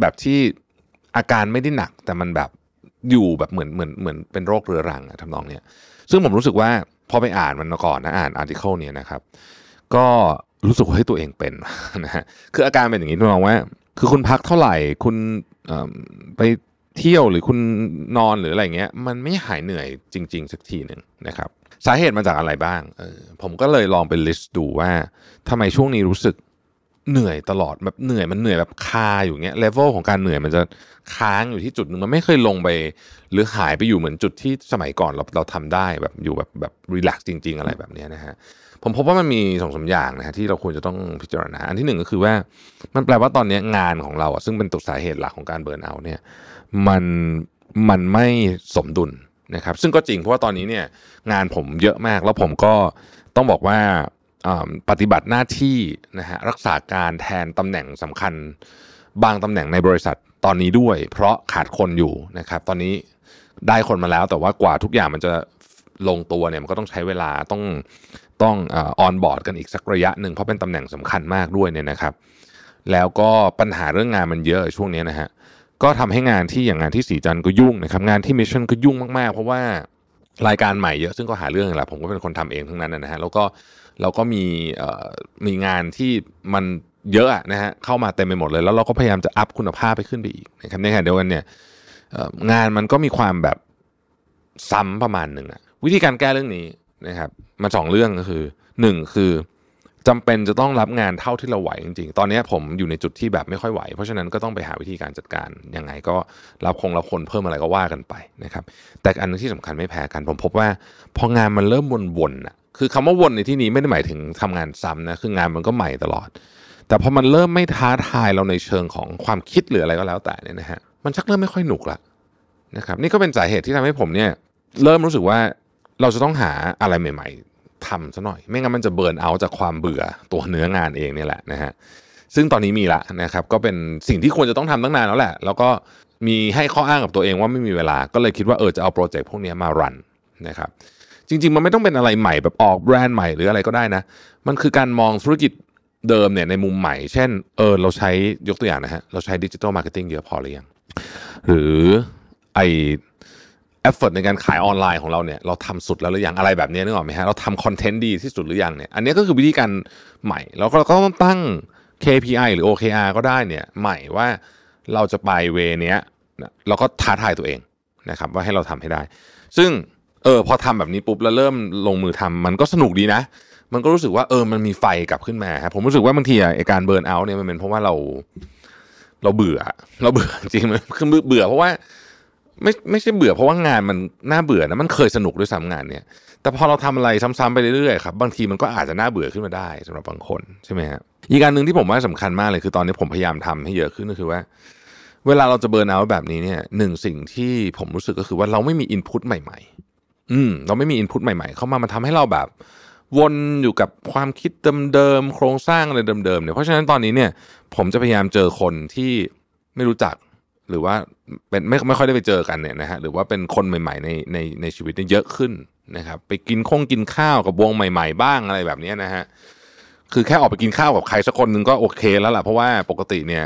แบบที่ อาการไม่ได้หนัก แต่มันแบบอยู่แบบเหมือนเหมือนเหมือนเป็นโรคเรื้อรังอะทำนองเนี้ยซึ่งผมรู้สึกว่าพอไปอ่านมันมาก่อนนะอ่านอาร์ติเคิลเนี่ยนะครับ ก็รู้สึกว่าให้ตัวเองเป็นนะฮะคืออาการเป็นอย่างนี้มองว่า คือคุณพักเท่าไหร่คุณไปเที่ยวหรือคุณนอนหรืออะไรเงี้ย มันไม่หายเหนื่อยจริง ๆ สักทีหนึ่งนะครับ สาเหตุมาจากอะไรบ้างออผมก็เลยลองไปลิสต์ดูว่าทำไมช่วงนี้รู้สึก เหนื่อยตลอดแบบเหนื่อยมันเหนื่อยแบบคาอยู่เงี้ยเลเวลของการเหนื่อยมันจะค้างอยู่ที่จุดหนึ่งมันไม่เคยลงไป หรือหายไปอยู่เหมือนจุดที่สมัยก่อนเราเราทำได้แบบอยู่แบบแบบรีแลกซ์จริง ๆ อะไรแบบเนี้ยนะฮะผมพบว่ามันมีสองสาอย่างนะฮะที่เราควรจะต้องพิจารณา อันที่หนึ่งก็คือว่ามันแปลว่าตอนนี้งานของเราอะซึ่งเป็นตัวสาเหตุหลักของการเบิร์นเอาเนี่ยมันมันไม่สมดุลนะครับ ซึ่งก็จริงเพราะว่าตอนนี้เนี่ยงานผมเยอะมากแล้วผมก็ต้องบอกว่า ปฏิบัติหน้าที่นะฮะรักษาการแทนตำแหน่งสำคัญ บางตำแหน่งในบริษัทตอนนี้ด้วย เพราะขาดคนอยู่นะครับ ตอนนี้ได้คนมาแล้วแต่ว่ากว่าทุกอย่างมันจะลงตัวเนี่ยมันก็ต้องใช้เวลาต้องต้องออนบอร์ดกันอีกสักระยะหนึ่งเพราะเป็นตำแหน่งสำคัญมากด้วยเนี่ยนะครับ แล้วก็ปัญหาเรื่องงานมันเยอะช่วงนี้นะฮะก็ทำให้งานที่อย่างงานที่สีจันทร์ก็ยุ่งนะครับงานที่มิชชั่นก็ยุ่งมากๆ เพราะว่ารายการใหม่เยอะซึ่งก็หาเรื่องแหละผมก็เป็นคนทำเองทั้งนั้นนะฮะแล้วก็ เราก็มีมีงานที่มันเยอะนะฮะเข้ามาเต็มไปหมดเลย แล้วเราก็พยายามจะอัพคุณภาพไปขึ้นไปอีกนะครับในขณะเดียวกันเนี่ยงานมันก็มีความแบบซ้ำประมาณหนึ่งอะวิธีการแก้เรื่องนี้นะครับมันสองเรื่องก็คือหนึ่งคือจำเป็นจะต้องรับงานเท่าที่เราไหวจริงๆ ตอนนี้ผมอยู่ในจุดที่แบบไม่ค่อยไหว เพราะฉะนั้นก็ต้องไปหาวิธีการจัดการ ยังไงก็รับคงรับคนเพิ่มอะไรก็ว่ากันไปนะครับ แต่อันนึงที่สำคัญไม่แพ้กัน ผมพบว่าพองานมันเริ่มวนๆอะ คือคำว่าวนในที่นี้ไม่ได้หมายถึงทำงานซ้ำนะคืองานมันก็ใหม่ตลอด แต่พอมันเริ่มไม่ท้าทายเราในเชิงของความคิดหรืออะไรก็แล้วแต่เนี่ยนะฮะมันชักเริ่มไม่ค่อยหนุกละนะครับนี่ก็เป็นสาเหตุที่ทำให้ผมเนี่ยเริ่มรู้สึกว่าเราจะต้องหาอะไรใหม่ ๆทำซะหน่อย ไม่งั้นมันจะ burn out จากความเบื่อตัวเนื้องานเองเนี่ยแหละนะฮะซึ่งตอนนี้มีละนะครับก็เป็นสิ่งที่ควรจะต้องทำตั้งนานแล้วแหละ แล้วก็มีให้ข้ออ้างกับตัวเองว่าไม่มีเวลา ก็เลยคิดว่าเออจะเอา project พวกนี้มา run นะครับ จริง ๆ มันไม่ต้องเป็นอะไรใหม่แบบออกแบรนด์ใหม่หรืออะไรก็ได้นะ มันคือการมองธุรกิจเดิมเนี่ยในมุมใหม่ เช่น เออเราใช้ยกตัวอย่างนะฮะ เราใช้ digital marketing เยอะพอหรือยัง หรือไอ effort ในการขายออนไลน์ของเราเนี่ยเราทำสุดแล้วหรือยังอะไรแบบนี้นึกออกไหมฮะเราทำ content ดีที่สุดหรือยังเนี่ยอันนี้ก็คือวิธีการใหม่ แล้วเราก็ต้องตั้ง KPI หรือ OKR ก็ได้เนี่ยใหม่ว่าเราจะไป way เนี้ยเราก็ท้าทายตัวเองนะครับว่าให้เราทำให้ได้ ซึ่ง เออพอทำแบบนี้ปุ๊บแล้วเริ่มลงมือทำมันก็สนุกดีนะ มันก็รู้สึกว่าเออมันมีไฟกลับขึ้นมาครับผมรู้สึกว่าบางทีอะการ burnout เนี่ยมันเป็นเพราะว่าเรา เราเบื่อ เราเบื่อจริงมันคือเบื่อเพราะว่าไม่ไม่ใช่เบื่อเพราะว่างานมันน่าเบื่อนะมันเคยสนุกด้วยซ้ำงานเนี่ย แต่พอเราทำอะไรซ้ำๆไปเรื่อยๆครับบางทีมันก็อาจจะน่าเบื่อขึ้นมาได้สำหรับบางคนใช่ไหมฮะอีกการหนึ่งที่ผมว่าสำคัญมากเลยคือตอนนี้ผมพยายามทำให้เยอะขึ้นก็คือว่า เวลาเราจะเบิร์นเอาท์แบบนี้เนี่ยหนึ่งสิ่งที่ผมรู้สึกก็คือว่าเราไม่มีอินพุตใหม่ ๆ อืมเราไม่มีอินพุตใหม่ๆ เข้ามามันทำให้เราแบบ วนอยู่กับความคิดเดิมๆโครงสร้างอะไรเดิมๆเนี่ยเพราะฉะนั้นตอนนี้เนี่ย ผมจะพยายามเจอคนที่ไม่รู้จักหรือว่าเป็นไม่ไม่ค่อยได้ไปเจอกันเนี่ยนะฮะหรือว่าเป็นคนใหม่ ๆ ในในในชีวิตเนี่ยเยอะขึ้นนะครับไปกินคงกินข้าวกับวงใหม่ ๆ บ้างอะไรแบบนี้นะฮะคือแค่ออกไปกินข้าวกับใครสักคนหนึ่งก็โอเคแล้วล่ะเพราะว่าปกติเนี่ย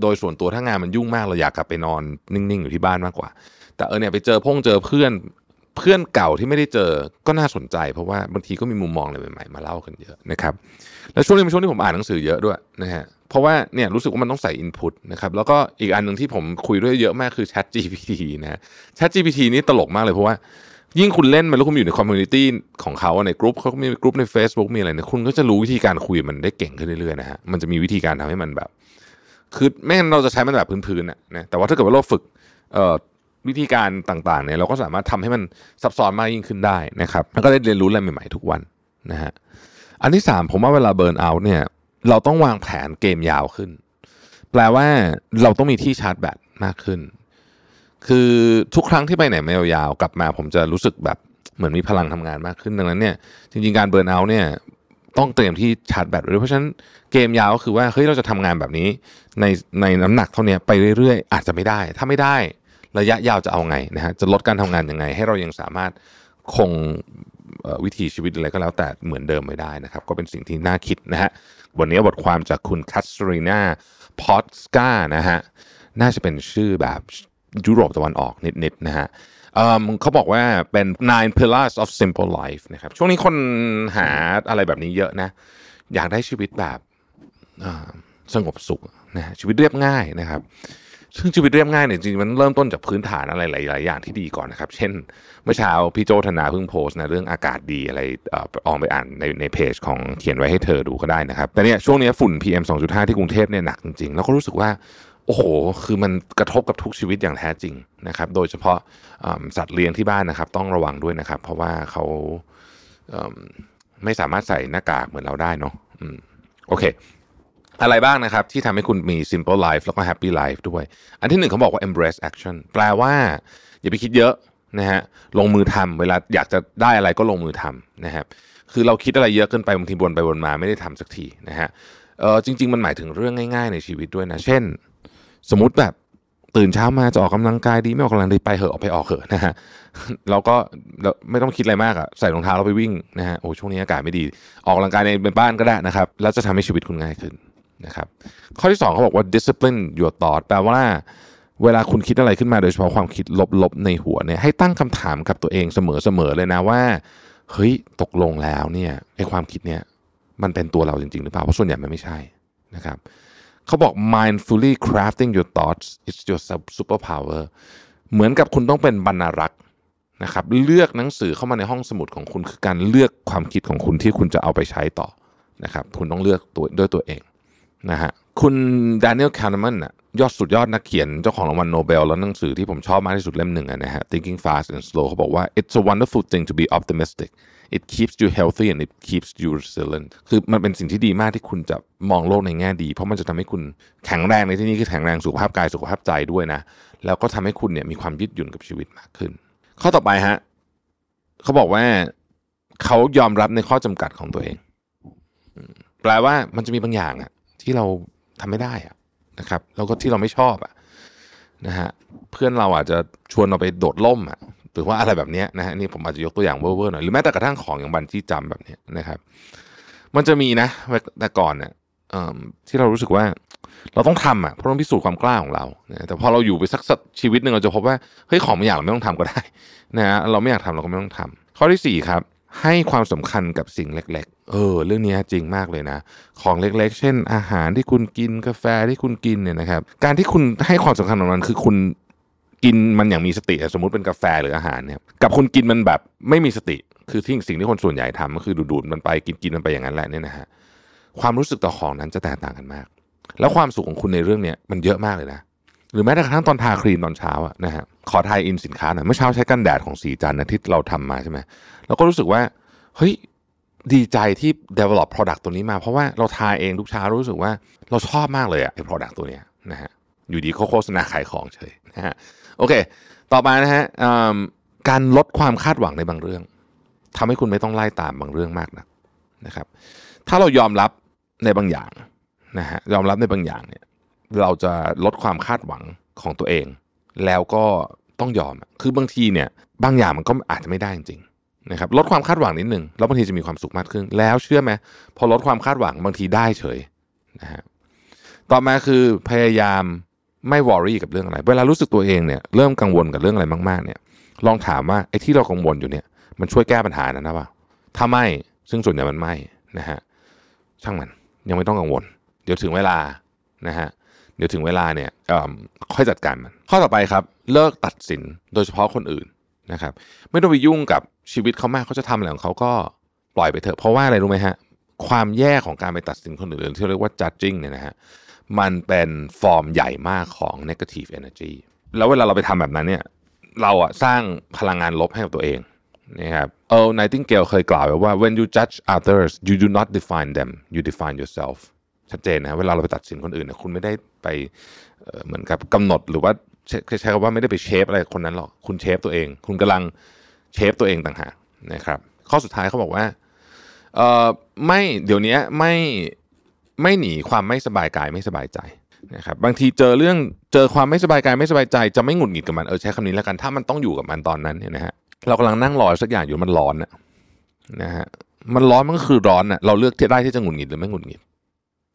โดยส่วนตัวถ้างานมันยุ่งมากเราอยากกลับไปนอนนิ่งๆอยู่ที่บ้านมากกว่า แต่เออเนี่ยไปเจอพงเจอเพื่อน เพื่อนเก่าที่ไม่ได้เจอก็น่าสนใจ เพราะว่าบางทีก็มีมุมมองอะไรใหม่ๆมาเล่ากันเยอะนะครับแล้วช่วงนี้เป็นช่วงที่ผมอ่านหนังสือเยอะด้วยนะฮะเพราะว่าเนี่ยรู้สึกว่ามันต้องใส่ input นะครับแล้วก็อีกอันหนึ่งที่ผมคุยด้วยเยอะมากคือ Chat GPT นะ Chat GPT นี่ตลกมากเลยเพราะว่ายิ่งคุณเล่นมันแล้วคุณอยู่ใน community ของเขาในกลุ่มเขาก็มีกลุ่มใน Facebook มีอะไรเนี่ยคุณก็จะรู้วิธีการคุยมันได้เก่งขึ้นเรื่อยๆนะฮะมันจะมีวิธีการทำให้มันแบบ คือไม่งั้นเราจะใช้มันแบบพื้นๆนะนะแต่ว่าถ้าเกิดว่าเราฝึกเอ่อ วิธีการต่างๆเนี่ยเราก็สามารถทำให้มันซับซ้อนมากยิ่งขึ้นได้นะครับแล้วก็ได้เรียนรู้อะไรใหม่ๆทุกวันนะฮะอันที่สามผมว่าเวลาเบิร์นเอาท์เนี่ยเราต้องวางแผนเกมยาวขึ้น แปลว่าเราต้องมีที่ชาร์จแบตมากขึ้น คือทุกครั้งที่ไปไหนไม่ยาวๆกลับมาผมจะรู้สึกแบบเหมือนมีพลังทำงานมากขึ้นดังนั้นเนี่ยจริงๆการเบิร์นเอาท์เนี่ยต้องเตรียมที่ชาร์จแบตไว้ด้วยเพราะฉะนั้นเกมยาวก็คือว่าเฮ้ยเราจะทำงานแบบนี้ในในน้ำหนักเท่านี้ไปเรื่อยๆ อาจจะไม่ได้ ถ้าไม่ได้ ระยะยาวจะเอาไงนะฮะจะลดการทำงานยังไง ให้เรายังสามารถคงวิถีชีวิตอะไรก็แล้วแต่เหมือนเดิมไม่ได้นะครับ ก็เป็นสิ่งที่น่าคิดนะฮะวันนี้บทความจากคุณคัสรีนาพอตสกานะฮะน่าจะเป็นชื่อแบบยุโรปตะวันออกนิดๆนะฮะเขาบอกว่าเป็น nine pillars of simple life นะครับช่วงนี้คนหาอะไรแบบนี้เยอะนะ อยากได้ชีวิตแบบสงบสุขนะชีวิตเรียบง่ายนะครับ ซึ่งชีวิตเรียบง่ายเนี่ยจริงๆมันเริ่มต้นจากพื้นฐานอะไรหลาย ๆ อย่างที่ดีก่อนนะครับ เช่น เมื่อเช้าพี่โจธนาเพิ่งโพสต์นะเรื่องอากาศดีอะไรอ่ออกไปอ่านในในเพจของเขียนไว้ให้เธอดูก็ได้นะครับ แต่เนี่ยช่วงนี้ฝุ่น PM 2.5 ที่กรุงเทพเนี่ยหนักจริง ๆ แล้วก็รู้สึกว่า โอ้โห คือมันกระทบกับทุกชีวิตอย่างแท้จริงนะครับ โดยเฉพาะสัตว์เลี้ยงที่บ้านนะครับ ต้องระวังด้วยนะครับ เพราะว่าเขาไม่สามารถใส่หน้ากากเหมือนเราได้เนาะโอเค อะไรบ้างนะครับ ที่ทำให้คุณมี simple life แล้วก็ happy life ด้วย อันที่หนึ่งเขาบอกว่า embrace action แปลว่า อย่าไปคิดเยอะนะฮะลงมือทำเวลาอยากจะได้อะไรก็ลงมือทำนะครับคือเราคิดอะไรเยอะเกินไปบางทีวนไปวนมาไม่ได้ทำสักทีนะฮะเออจริง ๆ มันหมายถึงเรื่องง่ายๆ ในชีวิตด้วยนะ เช่น สมมติแบบตื่นเช้ามาจะออกกำลังกายดีไม่ออกกำลังดีไปเหอะออกไปออกเหอะนะฮะเราก็เราไม่ต้องคิดอะไรมากอะใส่รองเท้าเราไปวิ่งนะฮะโอ้ช่วงนี้อากาศไม่ดี ออกกำลังกายในบ้านก็ได้นะครับ แล้วจะทำให้ชีวิตคุณง่ายขึ้น นะครับข้อที่สองเขาบอกว่า discipline your thought แปลว่าเวลาคุณคิดอะไรขึ้นมาโดยเฉพาะความคิดลบๆในหัวเนี่ยให้ตั้งคำถามกับตัวเองเสมอๆเลยนะว่าเฮ้ยตกลงแล้วเนี่ยไอความคิดเนี่ยมันเป็นตัวเราจริงๆหรือเปล่าเพราะส่วนใหญ่มันไม่ใช่นะครับเขาบอก mindfully crafting your thoughts is your superpower เหมือนกับคุณต้องเป็นบรรณารักษ์นะครับเลือกหนังสือเข้ามาในห้องสมุดของคุณคือการเลือกความคิดของคุณที่คุณจะเอาไปใช้ต่อนะครับคุณต้องเลือกตัวด้วยตัวเอง นะฮะคุณ Daniel Kahneman น่ะยอดสุดยอดนักเขียนเจ้าของรางวัลโนเบลแล้วหนังสือที่ผมชอบมากที่สุดเล่มหนึ่งอะนะฮะ Thinking Fast and Slow เขาบอกว่า it's a wonderful thing to be optimistic it keeps you healthy and it keeps you resilient คือมันเป็นสิ่งที่ดีมากที่คุณจะมองโลกในแง่ดี เพราะมันจะทำให้คุณแข็งแรงในที่นี้คือแข็งแรงสุขภาพกายสุขภาพใจด้วยนะ แล้วก็ทำให้คุณเนี่ยมีความยืดหยุ่นกับชีวิตมากขึ้น ข้อต่อไปฮะเขาบอกว่าเขายอมรับในข้อจำกัดของตัวเอง แปลว่ามันจะมีบางอย่างอะ ที่เราทำไม่ได้อะนะครับ แล้วก็ที่เราไม่ชอบอะนะฮะเพื่อนเราอาจจะชวนเราไปโดดล่มอะหรือว่าอะไรแบบนี้นะฮะนี่ผมอาจจะยกตัวอย่างเวอร์ๆหน่อยหรือแม้แต่กระทั่งของอย่างบันที่จำแบบนี้นะครับ มันจะมีนะแต่ก่อนเนี่ยที่เรารู้สึกว่าเราต้องทำอะเพราะต้องพิสูจน์ความกล้าของเรานะแต่พอเราอยู่ไปสักชีวิตหนึ่งเราจะพบว่าเฮ้ยของบางอย่างเราไม่ต้องทำก็ได้นะฮะเราไม่อยากทำเราก็ไม่ต้องทำข้อที่สี่ครับให้ความสำคัญกับสิ่งเล็ก เออเรื่องนี้จริงมากเลยนะ ของเล็กๆ เช่น อาหารที่คุณกินกาแฟที่คุณกินเนี่ยนะครับ การที่คุณให้ความสำคัญกับมันคือคุณกินมันอย่างมีสติ สมมุติเป็นกาแฟหรืออาหารเนี่ยกับคุณกินมันแบบไม่มีสติ คือที่สิ่งที่คนส่วนใหญ่ทำก็คือดูดๆมันไปกินกินมันไปอย่างนั้นแหละเนี่ยนะฮะความรู้สึกต่อของนั้นจะแตกต่างกันมาก แล้วความสุขของคุณในเรื่องเนี้ยมันเยอะมากเลยนะหรือแม้กระทั่งตอนทาครีมตอนเช้าอะนะฮะขอทายอินสินค้าหน่อยเมื่อเช้าใช้กันแดดของสีจันทร์นะที่เราทำมาใช่ไหมเราก็รู้สึกว่าเฮ้ย ดีใจที่ develop product ตัวนี้มา เพราะว่าเราทาเองทุกเช้ารู้สึกว่าเราชอบมากเลยอะไอ้ product ตัวเนี้ยนะฮะอยู่ดีเขาโฆษณาขายของเฉยนะฮะโอเค ต่อมานะฮะการลดความคาดหวังในบางเรื่องทำให้คุณไม่ต้องไล่ตามบางเรื่องมากนักนะครับ ถ้าเรายอมรับในบางอย่างนะฮะยอมรับในบางอย่างเนี่ยเราจะลดความคาดหวังของตัวเอง แล้วก็ต้องยอมคือบางทีเนี่ยบางอย่างมันก็อาจจะไม่ได้จริง นะครับลดความคาดหวังนิดหนึ่งแล้วบางทีจะมีความสุขมากขึ้น แล้วเชื่อไหมพอลดความคาดหวังบางทีได้เฉยนะฮะต่อมาคือพยายามไม่วอรี่กับเรื่องอะไร เวลารู้สึกตัวเองเนี่ยเริ่มกังวลกับเรื่องอะไรมากๆเนี่ย ลองถามว่าไอ้ที่เรากังวลอยู่เนี่ย มันช่วยแก้ปัญหานั้นนะเปล่าถ้าไม่ซึ่งส่วนใหญ่มันไม่นะฮะช่างมันยังไม่ต้องกังวล เดี๋ยวถึงเวลานะฮะเดี๋ยวถึงเวลาเนี่ยค่อยจัดการมัน ข้อต่อไปครับ เลิกตัดสินโดยเฉพาะคนอื่น นะครับ ไม่ต้องไปยุ่งกับชีวิตเขามากเขาจะทำอะไรของเขาก็ปล่อยไปเถอะเพราะว่าอะไรรู้ไหมฮะความแย่ของการไปตัดสินคนอื่นหรือที่เรียกว่า judging เนี่ยนะฮะมันเป็นฟอร์มใหญ่มากของ negative energy แล้วเวลาเราไปทำแบบนั้นเนี่ยเราอะสร้างพลังงานลบให้กับตัวเองนะครับเออ Nightingale เคยกล่าวไว้ว่า when you judge others you do not define them you define yourself ชัดเจนนะเวลาเราไปตัดสินคนอื่นเนี่ยคุณไม่ได้ไปเอ่อเหมือนกับกำหนดหรือว่า ใช้คำว่าไม่ได้ไปเชฟอะไรคนนั้นหรอก คุณเชฟตัวเอง คุณกำลังเชฟตัวเองต่างหากนะครับ ข้อสุดท้ายเขาบอกว่าเอ่อไม่เดี๋ยวนี้ไม่ไม่หนีความไม่สบายกายไม่สบายใจนะครับบางทีเจอเรื่องเจอความไม่สบายกายไม่สบายใจ จะไม่หงุดหงิดกับมันเออใช้คำนี้แล้วกันถ้ามันต้องอยู่กับมันตอนนั้นเนี่ยนะฮะเรากำลังนั่งรอสักอย่างอยู่มันร้อนนะนะฮะมันร้อนมันก็คือร้อนอะเราเลือกที่ได้ที่จะหงุดหงิดหรือไม่หงุดหงิด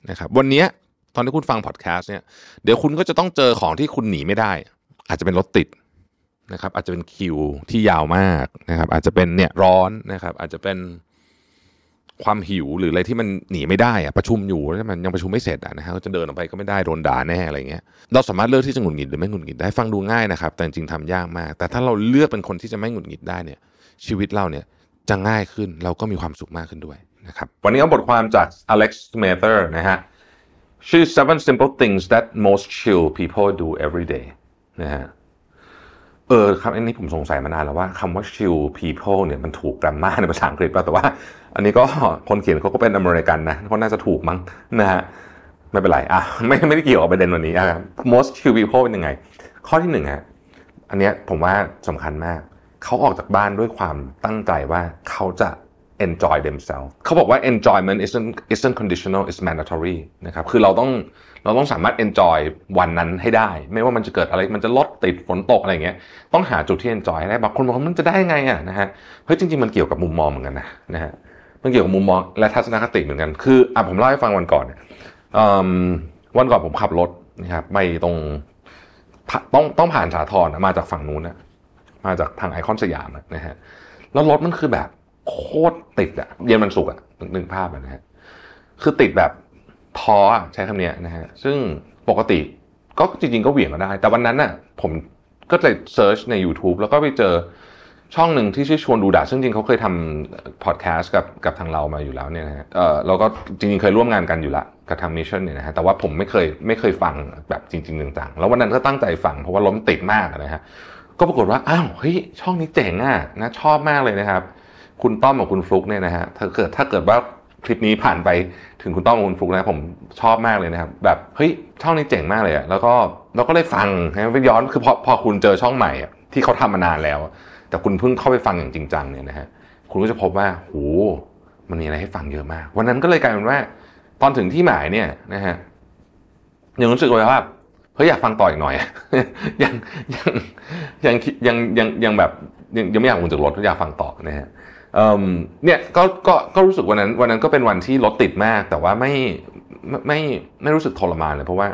นะครับวันเนี้ย ตอนที่คุณฟังพอดแคสต์เนี่ยเดี๋ยวคุณก็จะต้องเจอของที่คุณหนีไม่ได้ อาจจะเป็นรถติดนะครับอาจจะเป็นคิวที่ยาวมากนะครับ อาจจะเป็นเนี่ยร้อนนะครับ อาจจะเป็นความหิวหรืออะไรที่มันหนีไม่ได้อะประชุมอยู่แล้วมันยังประชุมไม่เสร็จอะนะฮะก็จะเดินออกไปก็ไม่ได้โดนด่าแน่อะไรเงี้ยเราสามารถเลือกที่จะหงุดหงิดหรือไม่หงุดหงิดได้ฟังดูง่ายนะครับ แต่จริงๆทำยากมาก แต่ถ้าเราเลือกเป็นคนที่จะไม่หงุดหงิดได้เนี่ย ชีวิตเราเนี่ยจะง่ายขึ้นเราก็มีความสุขมากขึ้นด้วยนะครับ วันนี้เอาบทความจาก Alex Mather นะฮะ ชื่อ seven simple things that most chill people do every day นะฮะเออครับอันนี้ผมสงสัยมานานแล้วว่าคำว่า chill people เนี่ยมันถูกกรมมาในภาษาอังกฤษป่ะแต่ว่า อันนี้ก็คนเขียนเขาก็เป็นอเมริกันนะเขาน่าจะถูกมั้งนะฮะไม่เป็นไรอะไม่ไม่ได้เกี่ยวกับประเด็นวันนี้อะ most chill people เป็นยังไง ข้อที่หนึ่งฮะอันเนี้ยผมว่าสำคัญมาก เขาออกจากบ้านด้วยความตั้งใจว่าเขาจะ enjoy themselves เขาบอกว่า enjoyment isn't isn't conditional is mandatory นะครับ คือเราต้องเราต้องสามารถ enjoy วันนั้นให้ได้ ไม่ว่ามันจะเกิดอะไร มันจะรถติดฝนตกอะไรอย่างเงี้ย ต้องหาจุดที่ enjoy ให้ได้ บางคนบอกว่ามันจะได้ไงอะนะฮะ เฮ้ยจริงๆ มันเกี่ยวกับมุมมองเหมือนกันนะนะฮะ มันเกี่ยวกับมุมมองและทัศนคติเหมือนกัน คืออะผมเล่าให้ฟังวันก่อนเนี่ยอืมวันก่อนผมขับรถนะครับไปตรงผ่ต้องต้องผ่านสาทรนะมาจากฝั่งนู้นนะ มาจากทางไอคอนสยามนะฮะ แล้วรถมันคือแบบ โคตรติดอะเย็นวันศุกร์อะหนึกนึกภาพอะนะฮะคือติดแบบท้อใช้คำนี้นะฮะซึ่งปกติก็จริง ๆ ก็เหวี่ยงก็ได้ แต่วันนั้นน่ะผมก็เลย search ใน YouTube แล้วก็ไปเจอช่องหนึ่งที่ชื่อชวนดูดาวซึ่งจริงเขาเคยทำพอดแคสต์กับกับทางเรามาอยู่แล้วเนี่ยนะฮะเออเราก็จริงๆเคยร่วมงานกันอยู่ละกับทาง Mission เนี่ยนะฮะแต่ว่าผมไม่เคยไม่เคยฟังแบบจริงๆจังๆ แล้ววันนั้นก็ตั้งใจฟังเพราะว่าล้มติดมากนะฮะก็ปรากฏว่าอ้าวเฮ้ยช่องนี้เจ๋งอะนะชอบมากเลยนะครับ คุณต้อมกับคุณฟลุกเนี่ยนะฮะถ้าเกิดถ้าเกิดว่าคลิปนี้ผ่านไปถึงคุณต้อมกับคุณฟลุกนะผมชอบมากเลยนะครับ แบบเฮ้ยช่องนี้เจ๋งมากเลยอะแล้วก็เราก็เลยฟังนะไปย้อนคือพอพอคุณเจอช่องใหม่ที่เขาทำมานานแล้ว แต่คุณเพิ่งเข้าไปฟังอย่างจริงจังเนี่ยนะฮะคุณก็จะพบว่าโหมันมีอะไรให้ฟังเยอะมาก วันนั้นก็เลยกลายเป็นว่า ตอนถึงที่หมายเนี่ยนะฮะยังรู้สึกเลยว่าเฮ้ยอยากฟังต่ออีกหน่อยยังยังยังยังยังยังแบบยังยังไม่อยากลงจากรถอยากฟังต่อนะฮะ เนี่ยก็ก็ก็รู้สึกวันนั้นวันนั้นก็เป็นวันที่รถติดมาก แต่ว่าไม่ไม่ไม่รู้สึกทรมานเลยเพราะว่า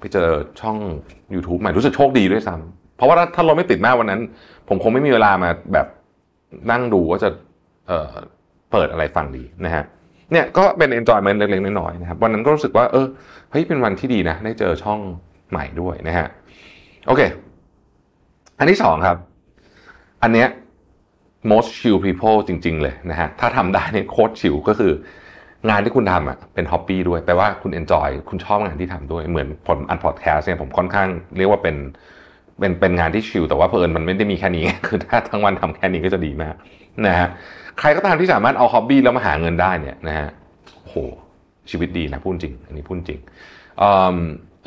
ไปเจอช่อง YouTube ใหม่รู้สึกโชคดีด้วยซ้ำเพราะว่าถ้าถ้ารถไม่ติดมากวันนั้น ผมคงไม่มีเวลามาแบบนั่งดูว่าจะเอ่อเปิดอะไรฟังดีนะฮะเนี่ยก็เป็น enjoyment เล็กๆน้อยๆนะครับวันนั้นก็รู้สึกว่าเออเฮ้ยเป็นวันที่ดีนะ ได้เจอช่องใหม่ด้วยนะฮะโอเค อันที่สองครับ อันเนี้ย most chill people จริง ๆ เลยนะฮะ ถ้าทำได้เนี่ยโคตรชิลก็คืองานที่คุณทำอะเป็นฮ็อบบี้ด้วยแปลว่าคุณ enjoy คุณชอบงานที่ทำด้วยเหมือนผมอันพอดแคสต์เนี่ยผมค่อนข้างเรียกว่าเป็นเป็นเป็นงานที่ชิลแต่ว่าเพลินมันไม่ได้มีแค่นี้ คือถ้าทั้งวันทำแค่นี้ก็จะดีมากนะฮะใครก็ตามที่สามารถเอาฮ็อบบี้แล้วมาหาเงินได้เนี่ยนะฮะโหชีวิตดีนะพูดจริง อันนี้พูดจริงอืม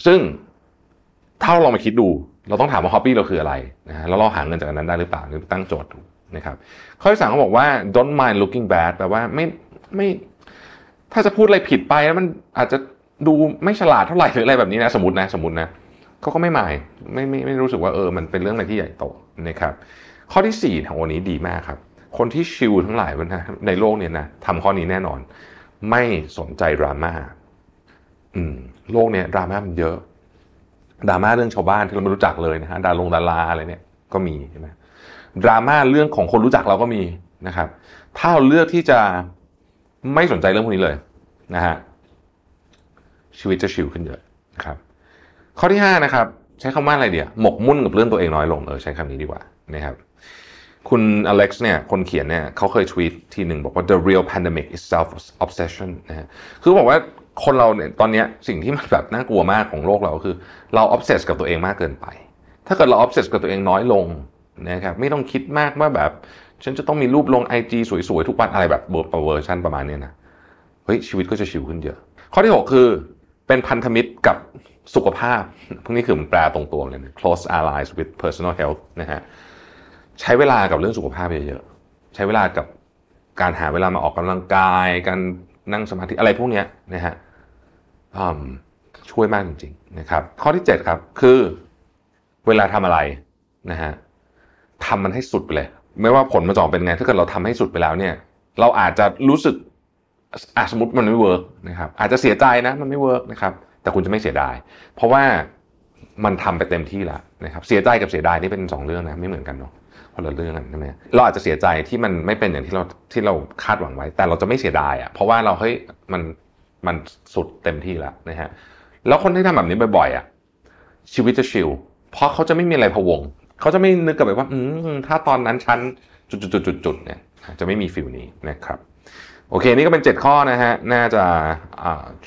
ซึ่งถ้าเราลองมาคิดดู เราต้องถามว่าฮ็อบบี้เราคืออะไรนะฮะแล้วเราหาเงินจากนั้นได้หรือเปล่าหรือตั้งโจทย์ นะครับข้อที่สามเขาบอกว่า don't mind looking bad แปลว่าไม่ไม่ถ้าจะพูดอะไรผิดไปแล้วมันอาจจะดูไม่ฉลาดเท่าไหร่หรืออะไรแบบนี้นะสมมตินะสมมตินะเขาก็ไม่หมายไม่ไม่ไม่รู้สึกว่าเออมันเป็นเรื่องอะไรที่ใหญ่โตนะครับข้อที่สี่ของวันนี้ดีมากครับ คนที่ชิลทั้งหลายนะในโลกเนี่ยนะทำข้อนี้แน่นอน ไม่สนใจดราม่าอืมโลกเนี่ยดราม่ามันเยอะดราม่าเรื่องชาวบ้านที่เราไม่รู้จักเลยนะฮะดารงดาราอะไรเนี่ยก็มีใช่ไหม ดราม่าเรื่องของคนรู้จักเราก็มีนะครับ ถ้าเราเลือกที่จะไม่สนใจเรื่องพวกนี้เลยนะฮะชีวิตจะชิลขึ้นเยอะนะครับ ข้อที่5นะครับใช้คำว่าอะไรเดียวหมกมุ่นกับเรื่องตัวเองน้อยลงเออใช้คำนี้ดีกว่านะครับคุณอเล็กซ์เนี่ยคนเขียนเนี่ยเขาเคยทวีตทีหนึ่งบอกว่า the real pandemic is self obsession นะฮะคือบอกว่าคนเราเนี่ยตอนนี้สิ่งที่มันแบบน่ากลัวมากของโลกเราคือ เรา obsess กับตัวเองมากเกินไป ถ้าเกิดเรา obsess กับตัวเองน้อยลง นะครับไม่ต้องคิดมากว่าแบบ ฉันจะต้องมีรูปลง IG สวยๆ ทุกวันอะไรแบบเวอร์ชันประมาณนี้นะเฮ้ยชีวิตก็จะชิลขึ้นเยอะ ข้อที่ 6 คือเป็นพันธมิตรกับสุขภาพ พวกนี้คือมันแปลตรงตัวเลยนะ close allies with personal health นะฮะใช้เวลากับเรื่องสุขภาพเยอะๆ ใช้เวลากับการหาเวลามาออกกำลังกาย การนั่งสมาธิอะไรพวกนี้นะฮะช่วยมากจริงๆนะครับ ข้อที่ 7 ครับ คือเวลาทำอะไรนะฮะ ทำมันให้สุดไปเลย ไม่ว่าผลมันจะออกเป็นไง ถ้าเกิดเราทำให้สุดไปแล้วเนี่ย เราอาจจะรู้สึกอาสมมติมันไม่ work นะครับ อาจจะเสียใจนะมันไม่ work นะครับ แต่คุณจะไม่เสียดาย เพราะว่ามันทำไปเต็มที่แล้วนะครับเสียใจกับเสียดายนี่เป็นสองเรื่องนะไม่เหมือนกันเนาะคนละเรื่องกันใช่ไหมเราอาจจะเสียใจที่มันไม่เป็นอย่างที่เราที่เราคาดหวังไว้ แต่เราจะไม่เสียดายอะ่ะเพราะว่าเราเฮ้ยมันมันสุดเต็มที่แล้วนะฮะแล้วคนที่ทำแบบนี้บ่อยๆอะ่ะชีวิตจะชิลเพราะเขาจะไม่มีอะไรพะวง เขาจะไม่นึกกับไปว่าถ้าตอนนั้นฉันจุดๆๆๆเนี่ยจะไม่มีฟิลนี้นะครับโอเค นี่ก็เป็น 7 ข้อนะฮะ น่าจะ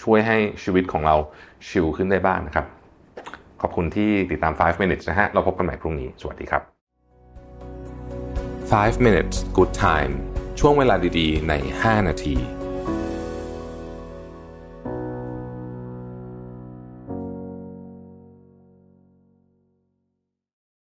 ช่วยให้ชีวิตของเราชิลขึ้นได้บ้างนะครับ ขอบคุณที่ติดตาม 5 minutes นะฮะ เราพบกันใหม่พรุ่งนี้ สวัสดีครับ 5 minutes good time ช่วงเวลาดีๆ ใน 5 นาที